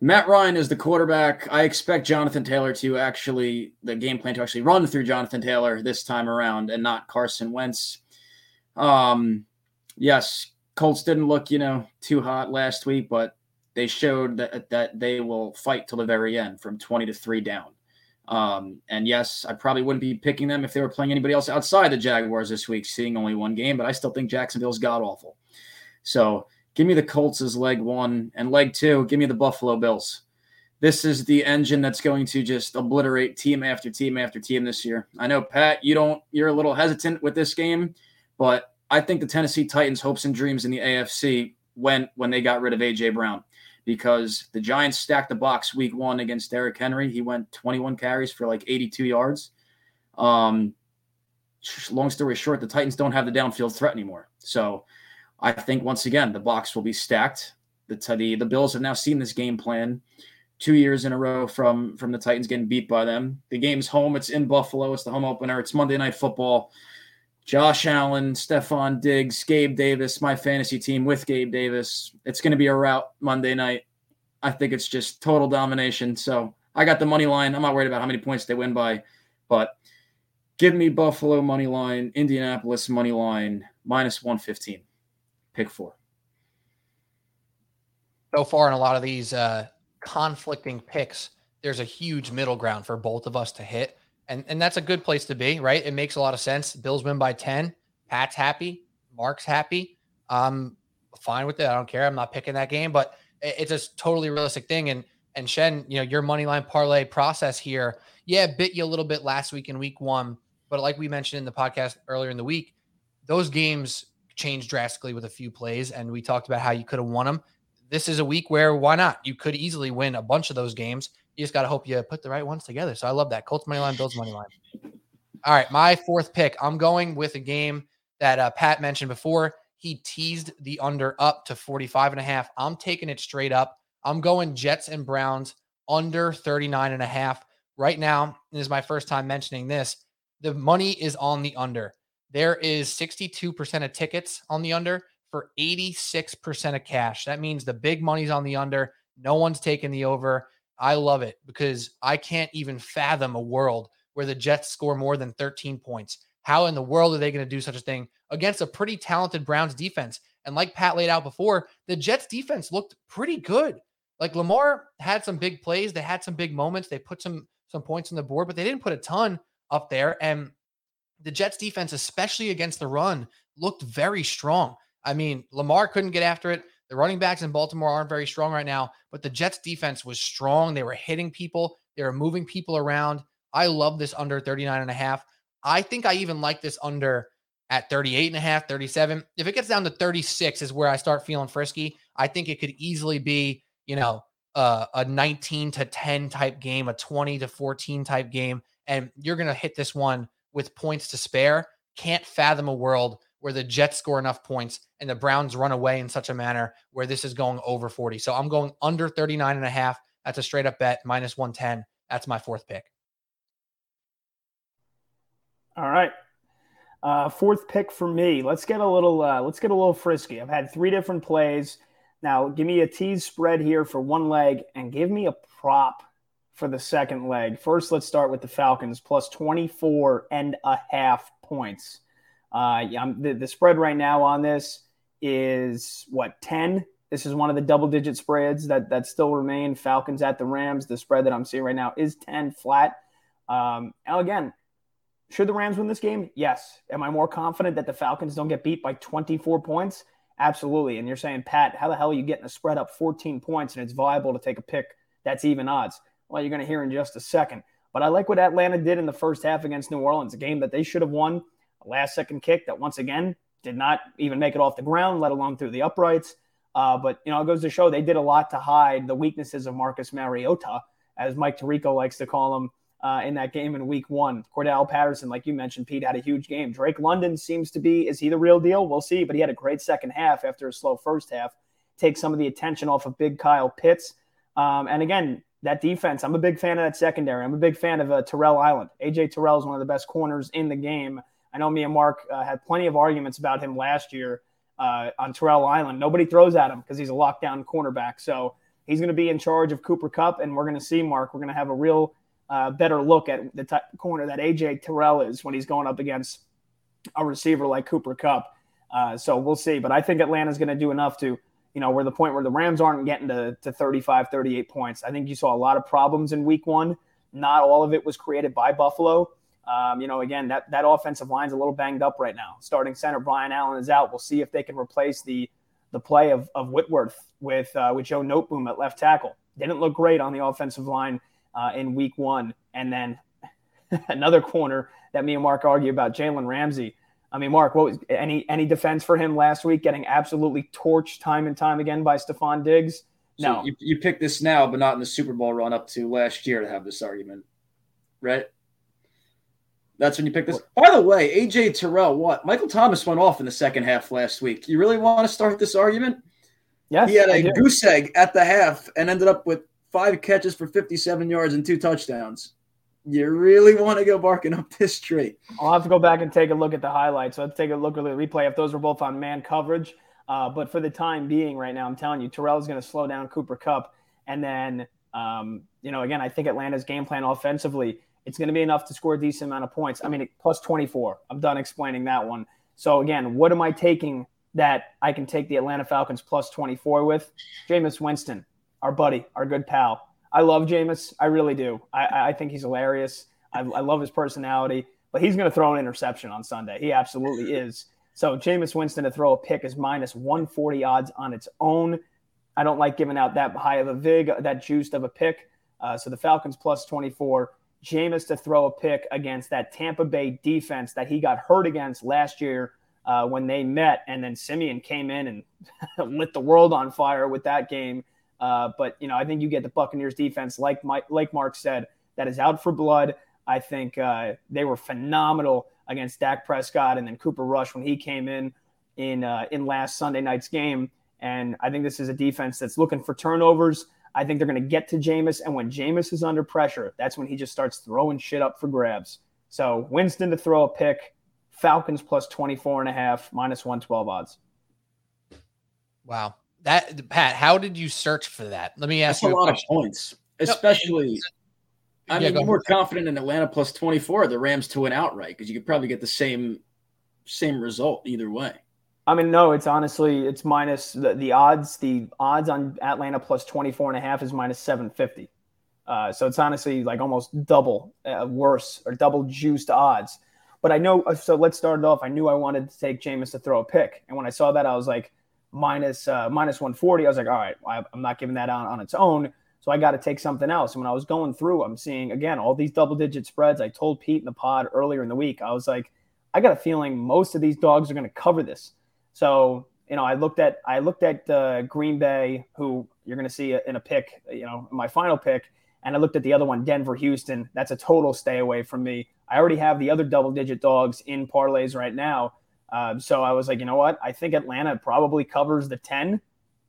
Matt Ryan is the quarterback. I expect Jonathan Taylor to actually the game plan to actually run through Jonathan Taylor this time around and not Carson Wentz. Um, yes, Colts didn't look, you know, too hot last week, but they showed that that they will fight till the very end from 20 to 3 down. Um, and yes, I probably wouldn't be picking them if they were playing anybody else outside the Jaguars this week, seeing only one game, but I still think Jacksonville's god awful. So give me the Colts as leg one and leg two, give me the Buffalo Bills. This is the engine that's going to just obliterate team after team after team this year. I know Pat, you don't you're a little hesitant with this game, but I think the Tennessee Titans' hopes and dreams in the AFC went when they got rid of AJ Brown because the Giants stacked the box week one against Derrick Henry. He went 21 carries for like 82 yards. Um, long story short, the Titans don't have the downfield threat anymore. So I think once again the box will be stacked. The the, the Bills have now seen this game plan two years in a row from from the Titans getting beat by them. The game's home. It's in Buffalo. It's the home opener. It's Monday Night Football. Josh Allen, Stefon Diggs, Gabe Davis, my fantasy team with Gabe Davis. It's going to be a route Monday night. I think it's just total domination. So I got the money line. I'm not worried about how many points they win by, but give me Buffalo money line, Indianapolis money line, minus 115. Pick four. So far in a lot of these uh, conflicting picks, there's a huge middle ground for both of us to hit and and that's a good place to be, right? It makes a lot of sense. Bills win by ten. Pat's happy. Mark's happy. I'm fine with it. I don't care. I'm not picking that game, but it's a totally realistic thing. And and Shen, you know, your money line parlay process here, yeah, bit you a little bit last week in week one, but like we mentioned in the podcast earlier in the week, those games changed drastically with a few plays, and we talked about how you could have won them. This is a week where why not? You could easily win a bunch of those games you just got to hope you put the right ones together. So I love that. Colts money line, Bills money line. All right, my fourth pick. I'm going with a game that uh, Pat mentioned before. He teased the under up to 45 and a half. I'm taking it straight up. I'm going Jets and Browns under 39 and a half. Right now, this is my first time mentioning this. The money is on the under. There is 62% of tickets on the under for 86% of cash. That means the big money's on the under. No one's taking the over. I love it because I can't even fathom a world where the Jets score more than 13 points. How in the world are they going to do such a thing against a pretty talented Browns defense? And like Pat laid out before, the Jets defense looked pretty good. Like Lamar had some big plays, they had some big moments, they put some some points on the board, but they didn't put a ton up there. And the Jets defense, especially against the run, looked very strong. I mean, Lamar couldn't get after it. The running backs in Baltimore aren't very strong right now, but the Jets defense was strong. They were hitting people, they were moving people around. I love this under 39 and a half. I think I even like this under at 38 and a half, 37. If it gets down to 36 is where I start feeling frisky. I think it could easily be, you know, uh, a 19 to 10 type game, a 20 to 14 type game, and you're going to hit this one with points to spare. Can't fathom a world where the Jets score enough points and the Browns run away in such a manner where this is going over 40. So I'm going under 39 and a half. That's a straight up bet, minus 110. That's my fourth pick. All right. Uh, fourth pick for me. Let's get a little uh, let's get a little frisky. I've had three different plays. Now give me a tease spread here for one leg and give me a prop for the second leg. First, let's start with the Falcons plus 24 and a half points. Uh, yeah, the, the spread right now on this is what 10 this is one of the double digit spreads that that still remain. Falcons at the rams. The spread that i'm seeing right now is 10 flat. Um, now again should the rams win this game? Yes. Am i more confident that the falcons don't get beat by 24 points? Absolutely. And you're saying pat how the hell are you getting a spread up 14 points and it's viable to take a pick that's even odds? Well you're going to hear in just a second. But i like what atlanta did in the first half against new orleans a game that they should have won last second kick that once again did not even make it off the ground, let alone through the uprights. Uh, but you know, it goes to show they did a lot to hide the weaknesses of Marcus Mariota, as Mike Tirico likes to call him. uh, in that game in week one. Cordarrelle Patterson, like you mentioned, Pete, had a huge game. Drake London seems to be, is he the real deal? We'll see, but he had a great second half after a slow first half. Take some of the attention off of big Kyle Pitts. Um, and again, that defense, I'm a big fan of that secondary. I'm a big fan of uh, Terrell Island. AJ Terrell is one of the best corners in the game. I know me and Mark uh, had plenty of arguments about him last year uh, on Terrell Island. Nobody throws at him because he's a lockdown cornerback. So he's going to be in charge of Cooper Kupp, and we're going to see Mark. We're going to have a real uh, better look at the corner that AJ Terrell is when he's going up against a receiver like Cooper Kupp. Uh, so we'll see. But I think Atlanta's going to do enough to, you know, where the point where the Rams aren't getting to, to 35, 38 points. I think you saw a lot of problems in week one. Not all of it was created by Buffalo. Um, you know, again, that, that offensive line's a little banged up right now. Starting center Brian Allen is out. We'll see if they can replace the the play of, of Whitworth with uh, with Joe Noteboom at left tackle. Didn't look great on the offensive line uh, in week one. And then another corner that me and Mark argue about, Jalen Ramsey. I mean, Mark, what was any any defense for him last week? Getting absolutely torched time and time again by Stefon Diggs. No, so you, you pick this now, but not in the Super Bowl run up to last year to have this argument, right? That's when you pick this. By the way, AJ Terrell, what? Michael Thomas went off in the second half last week. You really want to start this argument? Yes. He had a goose egg at the half and ended up with five catches for 57 yards and two touchdowns. You really want to go barking up this tree? I'll have to go back and take a look at the highlights. So let's take a look at the replay if those were both on man coverage. Uh, but for the time being, right now, I'm telling you, Terrell is going to slow down Cooper Kupp, And then, um, you know, again, I think Atlanta's game plan offensively, it's going to be enough to score a decent amount of points. I mean, plus 24. I'm done explaining that one. So again, what am I taking that I can take the Atlanta Falcons plus 24 with? Jameis Winston our buddy, our good pal. I love Jameis. I really do. I, I think he's hilarious. I, I love his personality, but he's going to throw an interception on Sunday. He absolutely is. So Jameis Winston to throw a pick is minus 140 odds on its own. I don't like giving out that high of a vig, that juiced of a pick. Uh, so the Falcons plus 24. Jameis to throw a pick against that Tampa Bay defense that he got hurt against last year uh, when they met. And then Siemian came in and lit the world on fire with that game. Uh, but you know, I think you get the Buccaneers defense, like Mike, like Mark said, that is out for blood. I think uh, they were phenomenal against Dak Prescott and then Cooper Rush when he came in in uh, in last Sunday night's game. And I think this is a defense that's looking for turnovers. I think they're going to get to Jameis, and when Jameis is under pressure, that's when he just starts throwing shit up for grabs. So Winston to throw a pick, Falcons plus 24 and a half, minus 112 odds. Wow. That Pat, how did you search for that? Let me ask That's you a, a lot of points, especially. No, I mean, you're more confident in Atlanta plus 24, the Rams to win outright because you could probably get the same same result either way. I mean, no, it's honestly it's minus the, the odds. The odds on Atlanta plus 24 and a half is minus 750. Uh, so it's honestly like almost double uh, worse or double juiced odds. But I know, so let's start it off. I knew I wanted to take Jameis to throw a pick. And when I saw that, I was like, minus, uh, minus 140. I was like, all right, I'm not giving that on on its own. So I got to take something else. And when I was going through, I'm seeing again all these double digit spreads. I told Pete in the pod earlier in the week, I was like, I got a feeling most of these dogs are going to cover this. So you know, I looked at I looked at uh, Green Bay, who you're going to see in a pick, you know, my final pick, and I looked at the other one, Denver, Houston. That's a total stay away from me. I already have the other double digit dogs in parlays right now. Um, so I was like, you know what? I think Atlanta probably covers the 10.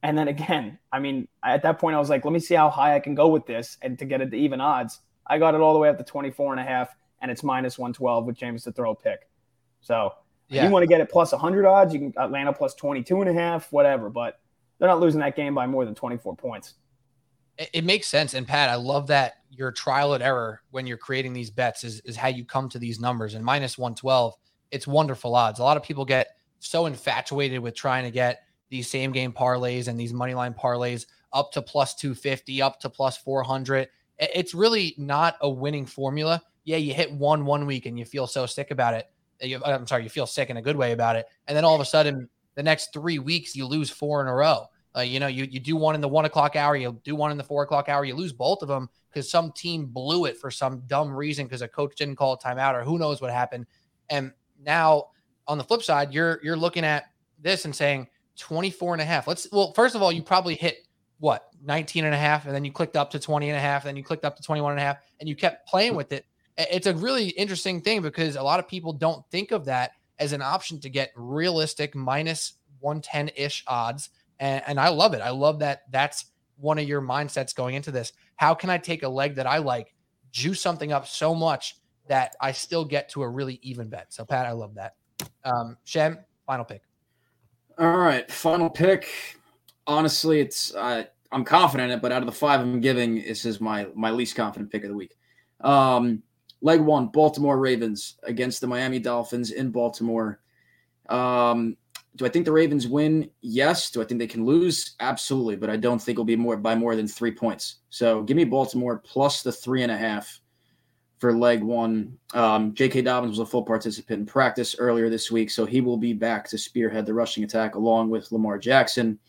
And then again, I mean, at that point, I was like, let me see how high I can go with this and to get it to even odds. I got it all the way up to 24 and a half, and it's minus 112 with Jameis to throw a pick. So yeah. you want to get it plus 100 odds, you can Atlanta plus 22 and a half, whatever. But they're not losing that game by more than 24 points. It makes sense. And Pat, I love that your trial and error when you're creating these bets is, is how you come to these numbers. And minus 112 it's wonderful odds. A lot of people get so infatuated with trying to get these same game parlays and these money line parlays up to plus 250, up to plus 400. It's really not a winning formula. Yeah, you hit one one week and you feel so sick about it. I'm sorry, you feel sick in a good way about it. And then all of a sudden, the next three weeks, you lose four in a row. Uh, you know, you, you do one in the one o'clock hour, you do one in the four o'clock hour, you lose both of them because some team blew it for some dumb reason because a coach didn't call a timeout or who knows what happened. And now on the flip side, you're you're looking at this and saying 24 and a half. Let's well, first of all, you probably hit what 19 and a half and then you clicked up to 20 and a half and then you clicked up to 21 and a half and you kept playing with it it's a really interesting thing because a lot of people don't think of that as an option to get realistic minus 110-ish odds and, and i love it. I love that that's one of your mindsets going into this. How can i take a leg that i like juice something up so much that i still get to a really even bet? So pat i love that. Um Shen final pick. All right final pick. Honestly, it's uh, I'm confident in it, but out of the five I'm giving, this is my my least confident pick of the week. Um, leg one, Baltimore Ravens against the Miami Dolphins in Baltimore. Um, do I think the Ravens win? Yes. Do I think they can lose? Absolutely. But I don't think it'll be more by more than three points. So give me Baltimore plus the three and a half for leg one. Um, J.K. Dobbins was a full participant in practice earlier this week, so he will be back to spearhead the rushing attack along with Lamar Jackson.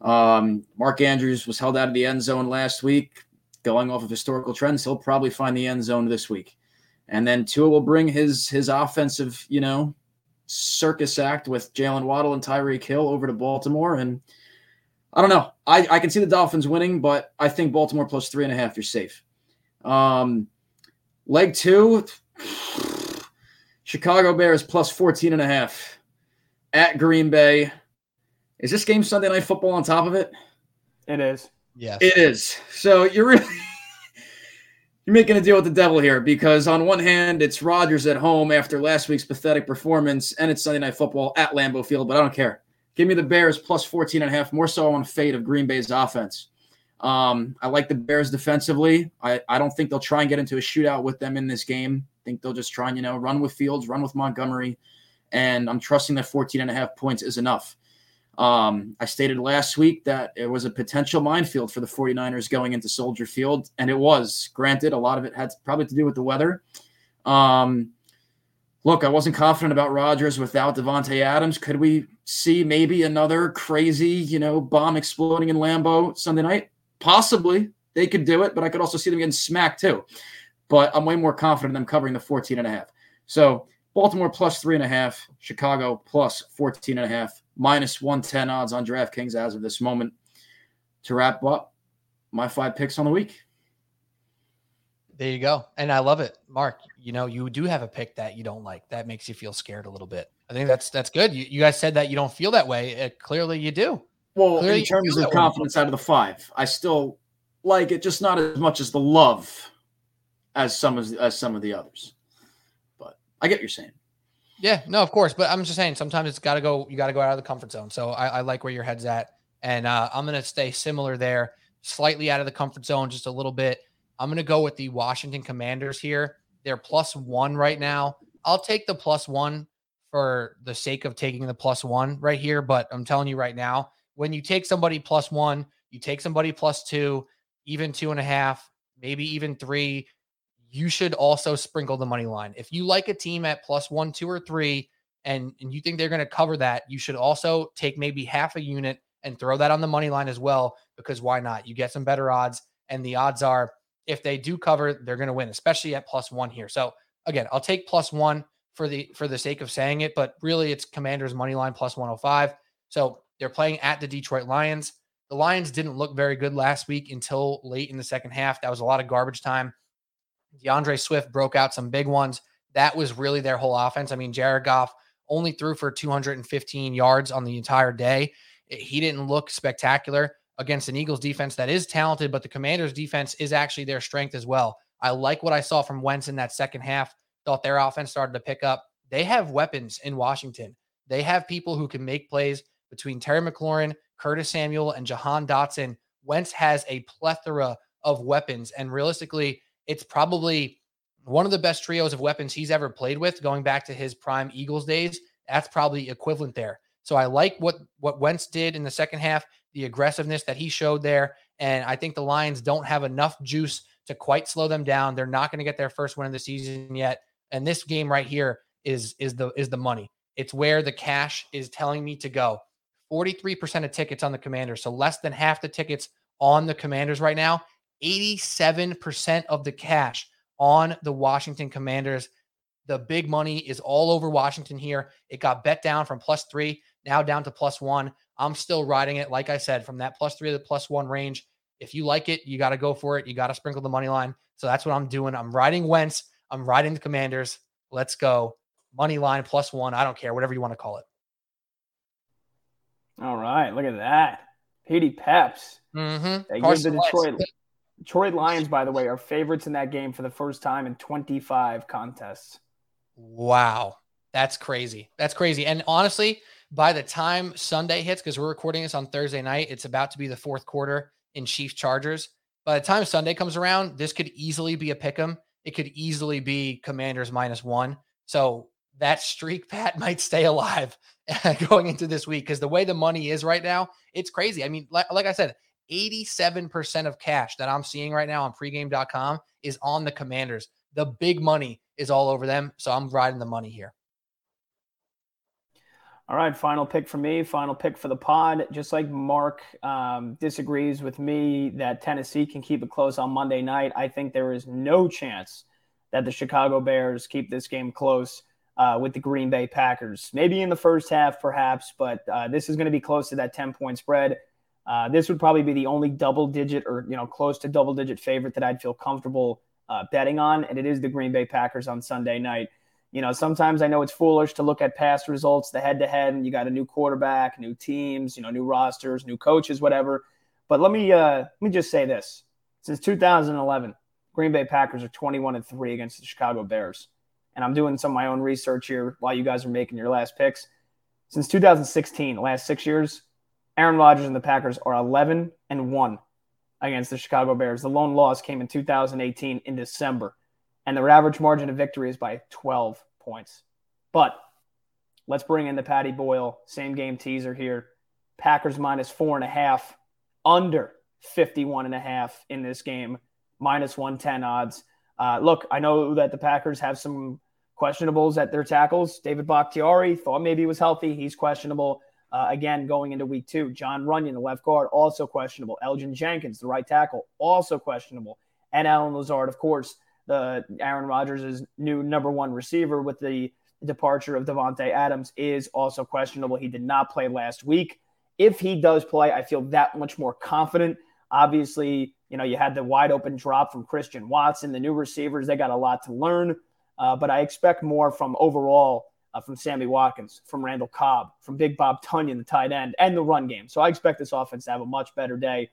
Um, Mark Andrews was held out of the end zone last week. Going off of historical trends, he'll probably find the end zone this week. And then Tua will bring his his offensive, you know, circus act with Jaylen Waddle and Tyreek Hill over to Baltimore. And I don't know. I, I can see the Dolphins winning, but I think Baltimore plus three and a half, you're safe. Um, leg two, Chicago Bears plus 14 and a half at Green Bay. Is this game Sunday Night Football on top of it? It is. Yes. It is. So you're really you're making a deal with the devil here because on one hand it's Rodgers at home after last week's pathetic performance, and it's Sunday Night Football at Lambeau Field, but I don't care. Give me the Bears plus 14 and a half, more so on fate of Green Bay's offense. Um, I like the Bears defensively. I, I don't think they'll try and get into a shootout with them in this game. I think they'll just try and, you know, run with Fields, run with Montgomery. And I'm trusting that 14 and a half points is enough. Um, I stated last week that it was a potential minefield for the 49ers going into Soldier Field, and it was. Granted, a lot of it had probably to do with the weather. Um, look, I wasn't confident about Rodgers without Davante Adams. Could we see maybe another crazy, you know, bomb exploding in Lambeau Sunday night? Possibly. They could do it, but I could also see them getting smacked too. But I'm way more confident in them covering the 14 and a half. So Baltimore plus three and a half, Chicago plus 14 and a half minus 110 odds on DraftKings as of this moment. To wrap up, my five picks on the week. There you go. And I love it. Mark, you know, you do have a pick that you don't like. That makes you feel scared a little bit. I think that's that's good. You, you guys said that you don't feel that way. Uh, clearly you do. Well, Clearly in terms of confidence out of the five, I still like it, just not as much as the love as some of as some of the others. I get what you're saying. Yeah, no, of course. But I'm just saying sometimes it's got to go, you got to go out of the comfort zone. So I, I like where your head's at. And uh, I'm to stay similar there, slightly out of the comfort zone, just a little bit. I'm to go with the Washington Commanders here. They're plus one right now. I'll take the plus one for the sake of taking the plus one right here. But I'm telling you right now, when you take somebody plus one, you take somebody plus two, even two and a half, maybe even three, you should also sprinkle the money line. If you like a team at plus one, two, or three, and, and you think they're going to cover that, you should also take maybe half a unit and throw that on the money line as well, because why not? You get some better odds, and the odds are if they do cover, they're going to win, especially at plus one here. So again, I'll take plus one for the for the sake of saying it, but really it's Commanders money line plus 105. So they're playing at the Detroit Lions. The Lions didn't look very good last week until late in the second half. That was a lot of garbage time. D'Andre Swift broke out some big ones. That was really their whole offense. I mean, Jared Goff only threw for 215 yards on the entire day. He didn't look spectacular against an Eagles defense that is talented, but the Commanders defense is actually their strength as well. I like what I saw from Wentz in that second half. Thought their offense started to pick up. They have weapons in Washington. They have people who can make plays between Terry McLaurin, Curtis Samuel, and Jahan Dotson. Wentz has a plethora of weapons. And realistically, it's probably one of the best trios of weapons he's ever played with, going back to his prime Eagles days. That's probably equivalent there. So I like what what Wentz did in the second half, the aggressiveness that he showed there, and I think the Lions don't have enough juice to quite slow them down. They're not going to get their first win of the season yet, and this game right here is is the is the money. It's where the cash is telling me to go. 43% of tickets on the Commanders, so less than half the tickets on the Commanders right now. 87% of the cash on the Washington Commanders. The big money is all over Washington here. It got bet down from plus three, now down to plus one. I'm still riding it, like I said, from that plus three to the plus one range. If you like it, you got to go for it. You got to sprinkle the money line. So that's what I'm doing. I'm riding Wentz. I'm riding the Commanders. Let's go. Money line plus one. I don't care, whatever you want to call it. All right. Look at that. Petey Peps. Mm-hmm. They give the Detroit, Detroit Lions, by the way, are favorites in that game for the first time in 25 contests. Wow. That's crazy. That's crazy. And honestly, by the time Sunday hits, because we're recording this on Thursday night, it's about to be the fourth quarter in Chiefs Chargers. By the time Sunday comes around, this could easily be a pick 'em. It could easily be Commanders minus one. So that streak, Pat, might stay alive going into this week because the way the money is right now, it's crazy. I mean, like, like I said, 87% of cash that I'm seeing right now on pregame.com is on the commanders. The big money is all over them. So I'm riding the money here. All right, final pick for me. Final pick for the pod. Just like Mark um, disagrees with me that Tennessee can keep it close on Monday night, I think there is no chance that the Chicago Bears keep this game close uh, with the Green Bay Packers. Maybe in the first half, perhaps, but uh, this is going to be close to that 10 point spread. Uh, this would probably be the only double digit or you know close to double digit favorite that I'd feel comfortable uh, betting on, and it is the Green Bay Packers on Sunday night. You know, sometimes I know it's foolish to look at past results, the head to head, and you got a new quarterback, new teams, you know, new rosters, new coaches, whatever. But let me uh, let me just say this: since 2011, Green Bay Packers are 21 and three against the Chicago Bears, and I'm doing some of my own research here while you guys are making your last picks. Since 2016, the last six years, Aaron Rodgers and the Packers are 11 and 1 against the Chicago Bears. The lone loss came in 2018 in December, and their average margin of victory is by 12 points. But let's bring in the Patty Boyle same game teaser here. Packers minus four and a half, under 51 and a half in this game, minus 110 odds. Uh, look, I know that the Packers have some questionables at their tackles. David Bakhtiari thought maybe he was healthy. He's questionable. Uh, again, going into week two, Jon Runyan, the left guard, also questionable. Elgton Jenkins, the right tackle, also questionable. And Allen Lazard, of course, the Aaron Rodgers' new number one receiver with the departure of Davante Adams is also questionable. He did not play last week. If he does play, I feel that much more confident. Obviously, you know, you had the wide open drop from Christian Watson, the new receivers, they got a lot to learn. Uh, but I expect more from overall uh, from Sammy Watkins, from Randall Cobb, from Big Bob Tonyan, the tight end, and the run game. So I expect this offense to have a much better day.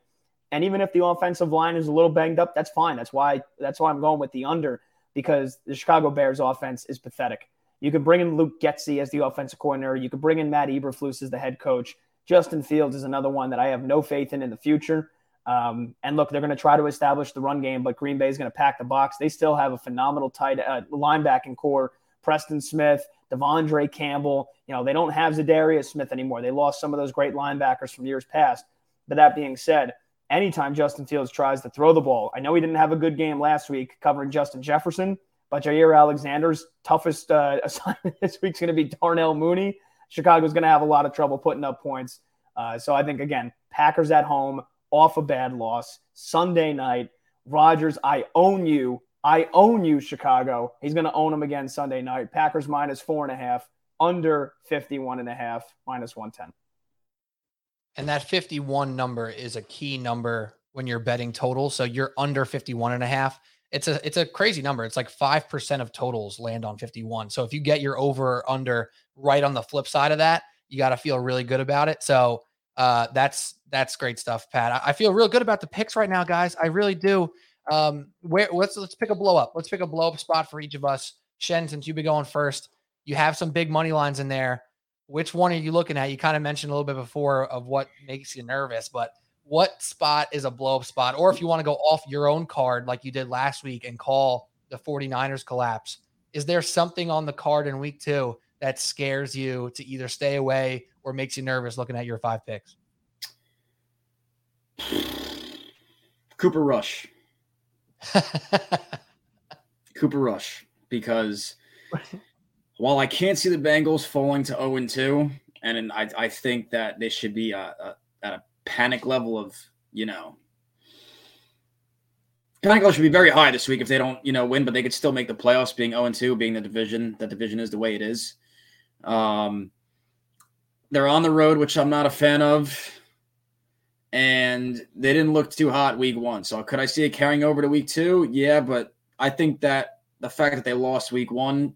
And even if the offensive line is a little banged up, that's fine. That's why that's why I'm going with the under because the Chicago Bears offense is pathetic. You can bring in Luke Getsy as the offensive coordinator. You can bring in Matt Eberflus as the head coach. Justin Fields is another one that I have no faith in in the future. Um, and look, they're going to try to establish the run game, but Green Bay is going to pack the box. They still have a phenomenal tight uh, linebacking corps. Preston Smith, De'Vondre Campbell. You know, they don't have Za'Darius Smith anymore. They lost some of those great linebackers from years past. But that being said, anytime Justin Fields tries to throw the ball, I know he didn't have a good game last week covering Justin Jefferson, but Jaire Alexander's toughest uh, assignment this week's going to be Darnell Mooney. Chicago's going to have a lot of trouble putting up points. Uh, so I think, again, Packers at home, off a bad loss, Sunday night. Rodgers, I own you I own you, Chicago. He's going to own them again Sunday night. Packers minus four and a half, under 51 and a half, minus 110. And that 51 number is a key number when you're betting total. So you're under 51 and a half. It's a it's a crazy number. It's like 5% of totals land on 51. So if you get your over or under right on the flip side of that, you got to feel really good about it. So uh, that's that's great stuff, Pat. I, I feel real good about the picks right now, guys. I really do. Um, where let's let's pick a blow up. Let's pick a blow up spot for each of us. Shen, since you've been going first, you have some big money lines in there. Which one are you looking at? You kind of mentioned a little bit before of what makes you nervous, but what spot is a blow up spot? Or if you want to go off your own card like you did last week and call the 49ers collapse, is there something on the card in week two that scares you to either stay away or makes you nervous looking at your five picks? Cooper Rush. Cooper Rush, because while I can't see the Bengals falling to 0 2, and I, I think that they should be uh, uh, at a panic level of, you know, panic level should be very high this week if they don't, you know, win, but they could still make the playoffs being 0 2, being the division. That division is the way it is. Um, They're on the road, which I'm not a fan of. And they didn't look too hot week one. So could I see it carrying over to week two? Yeah, but I think that the fact that they lost week one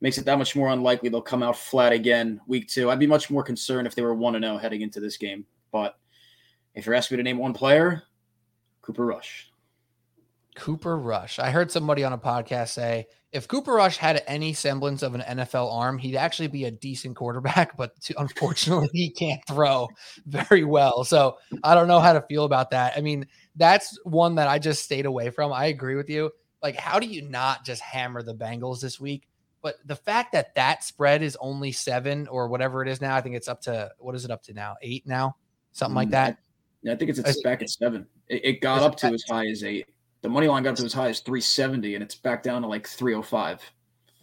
makes it that much more unlikely they'll come out flat again week two. I'd be much more concerned if they were 1 0 heading into this game. But if you're asking me to name one player, Cooper Rush. Cooper Rush. I heard somebody on a podcast say if Cooper Rush had any semblance of an NFL arm, he'd actually be a decent quarterback, but unfortunately, he can't throw very well. So I don't know how to feel about that. I mean, that's one that I just stayed away from. I agree with you. Like, how do you not just hammer the Bengals this week? But the fact that that spread is only seven or whatever it is now, I think it's up to what is it up to now? Eight now, something like mm, that. Yeah, I think it's, it's back at seven. It, it got up to as high as eight. The money line got to as high as 370, and it's back down to like 305.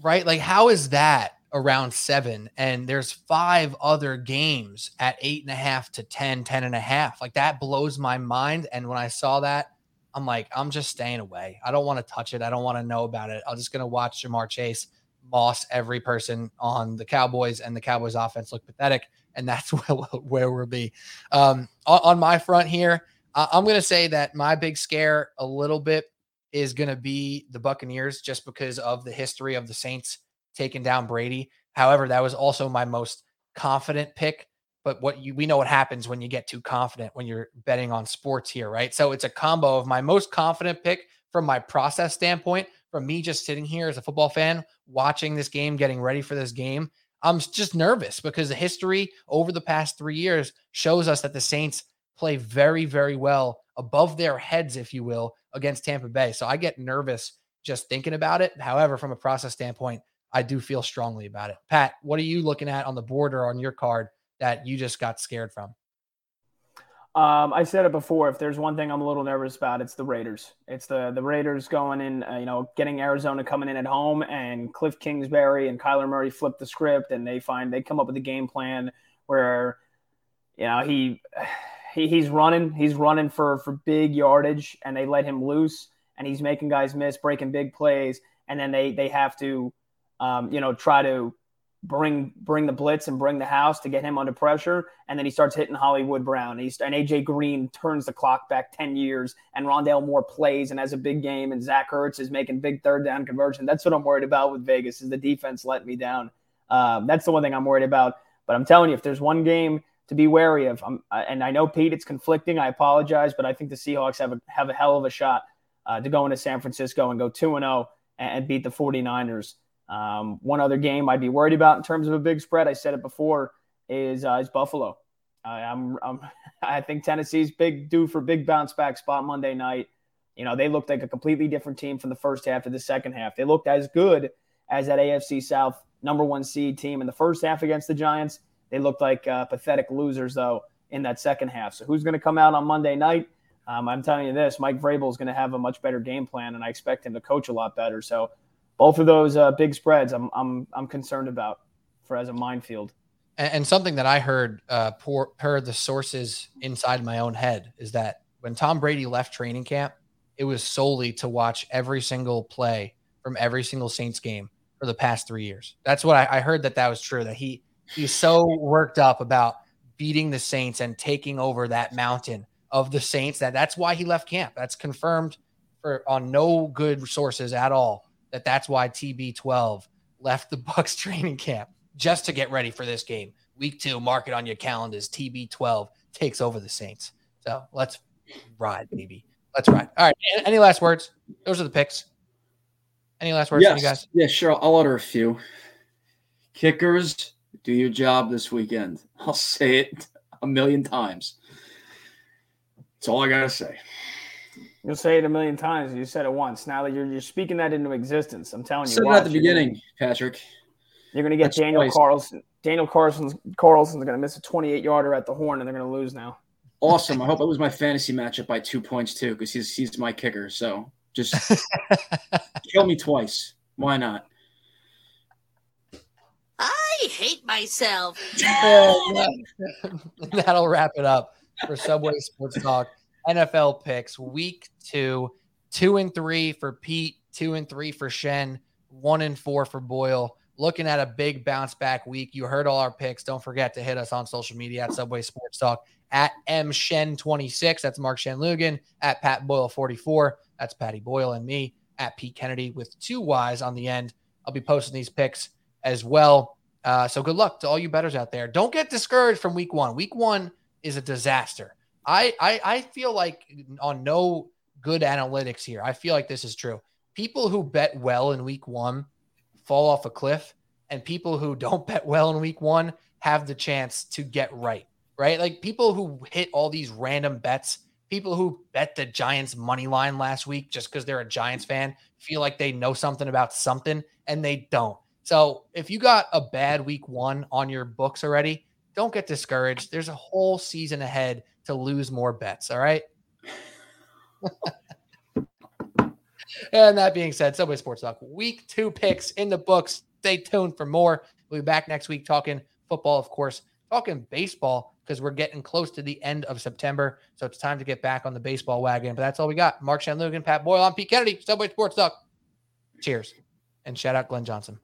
Right? Like, how is that around seven? And there's five other games at eight and a half to 10, 10 and a half. Like, that blows my mind. And when I saw that, I'm like, I'm just staying away. I don't want to touch it. I don't want to know about it. I'm just going to watch Ja'Marr Chase Moss, every person on the Cowboys and the Cowboys offense look pathetic. And that's where, where we'll be. Um, on, on, my front here, uh, I'm going to say that my big scare a little bit is going to be the Buccaneers just because of the history of the Saints taking down Brady. However, that was also my most confident pick. But what you we know what happens when you get too confident when you're betting on sports here, right? So it's a combo of my most confident pick from my process standpoint, from me just sitting here as a football fan watching this game, getting ready for this game, I'm just nervous because the history over the past three years shows us that the Saints play very, very well above their heads, if you will, against Tampa Bay. So I get nervous just thinking about it. However, from a process standpoint, I do feel strongly about it. Pat, what are you looking at on the board or on your card that you just got scared from? Um, I said it before. If there's one thing I'm a little nervous about, it's the Raiders. It's the the Raiders going in, uh, you know, getting Arizona coming in at home, and Cliff Kingsbury and Kyler Murray flip the script, and they find they come up with a game plan where, you know, he, he he's running, he's running for for big yardage, and they let him loose, and he's making guys miss, breaking big plays, and then they they have to, um, you know, try to bring bring the blitz and bring the house to get him under pressure, and then he starts hitting Hollywood Brown. He's, and AJ Green turns the clock back ten years, and Rondale Moore plays and has a big game, and Zach Ertz is making big third down conversion. That's what I'm worried about with Vegas is the defense let me down. Um, that's the one thing I'm worried about. But I'm telling you, if there's one game to be wary of, I'm, and I know Pete, it's conflicting. I apologize, but I think the Seahawks have a have a hell of a shot uh, to go into San Francisco and go two and zero oh and beat the 49ers. Um, one other game I'd be worried about in terms of a big spread, I said it before, is uh, is Buffalo. I'm, I'm, I think Tennessee's big due for big bounce back spot Monday night. You know, they looked like a completely different team from the first half to the second half. They looked as good as that AFC South number one seed team in the first half against the Giants. They looked like uh, pathetic losers, though, in that second half. So who's going to come out on Monday night? Um, I'm telling you this Mike Vrabel is going to have a much better game plan, and I expect him to coach a lot better. So both of those uh, big spreads, I'm I'm I'm concerned about for as a minefield. And, and something that I heard uh, per, per the sources inside my own head is that when Tom Brady left training camp, it was solely to watch every single play from every single Saints game for the past three years. That's what I, I heard that that was true. That he he's so worked up about beating the Saints and taking over that mountain of the Saints that that's why he left camp. That's confirmed for on no good sources at all that that's why TB12 left the Bucks training camp just to get ready for this game. Week two, mark it on your calendars. TB12 takes over the Saints. So let's ride, baby. Let's ride. All right. Any last words? Those are the picks. Any last words yes. you guys? Yeah, sure. I'll order a few. Kickers, do your job this weekend. I'll say it a million times. That's all I got to say. You'll say it a million times. You said it once. Now that you're, you're speaking that into existence, I'm telling you. Said it at the beginning, Patrick. You're going to get That's Daniel twice. Carlson. Daniel Carlson's Carlson's going to miss a 28 yarder at the horn, and they're going to lose now. Awesome. I hope I lose my fantasy matchup by two points too, because he's he's my kicker. So just kill me twice. Why not? I hate myself. That'll wrap it up for Subway Sports Talk. NFL picks week two, two and three for Pete, two and three for Shen, one and four for Boyle. looking at a big bounce back week. You heard all our picks. Don't forget to hit us on social media at Subway Sports Talk at mshen26. That's Mark Shanlugan at Pat Boyle 44. That's Patty Boyle and me at Pete Kennedy with two Y's on the end. I'll be posting these picks as well. Uh, so good luck to all you bettors out there. Don't get discouraged from week one. Week one is a disaster. I, I I feel like on no good analytics here. I feel like this is true. People who bet well in week one fall off a cliff, and people who don't bet well in week one have the chance to get right. Right? Like people who hit all these random bets, people who bet the Giants money line last week just because they're a Giants fan, feel like they know something about something, and they don't. So if you got a bad week one on your books already, don't get discouraged. There's a whole season ahead to lose more bets. All right. and that being said, Subway Sports Talk week two picks in the books. Stay tuned for more. We'll be back next week talking football, of course, talking baseball because we're getting close to the end of September. So it's time to get back on the baseball wagon. But that's all we got. Mark Shanlugan, Pat Boyle, I'm Pete Kennedy, Subway Sports Talk. Cheers. And shout out Glenn Johnson.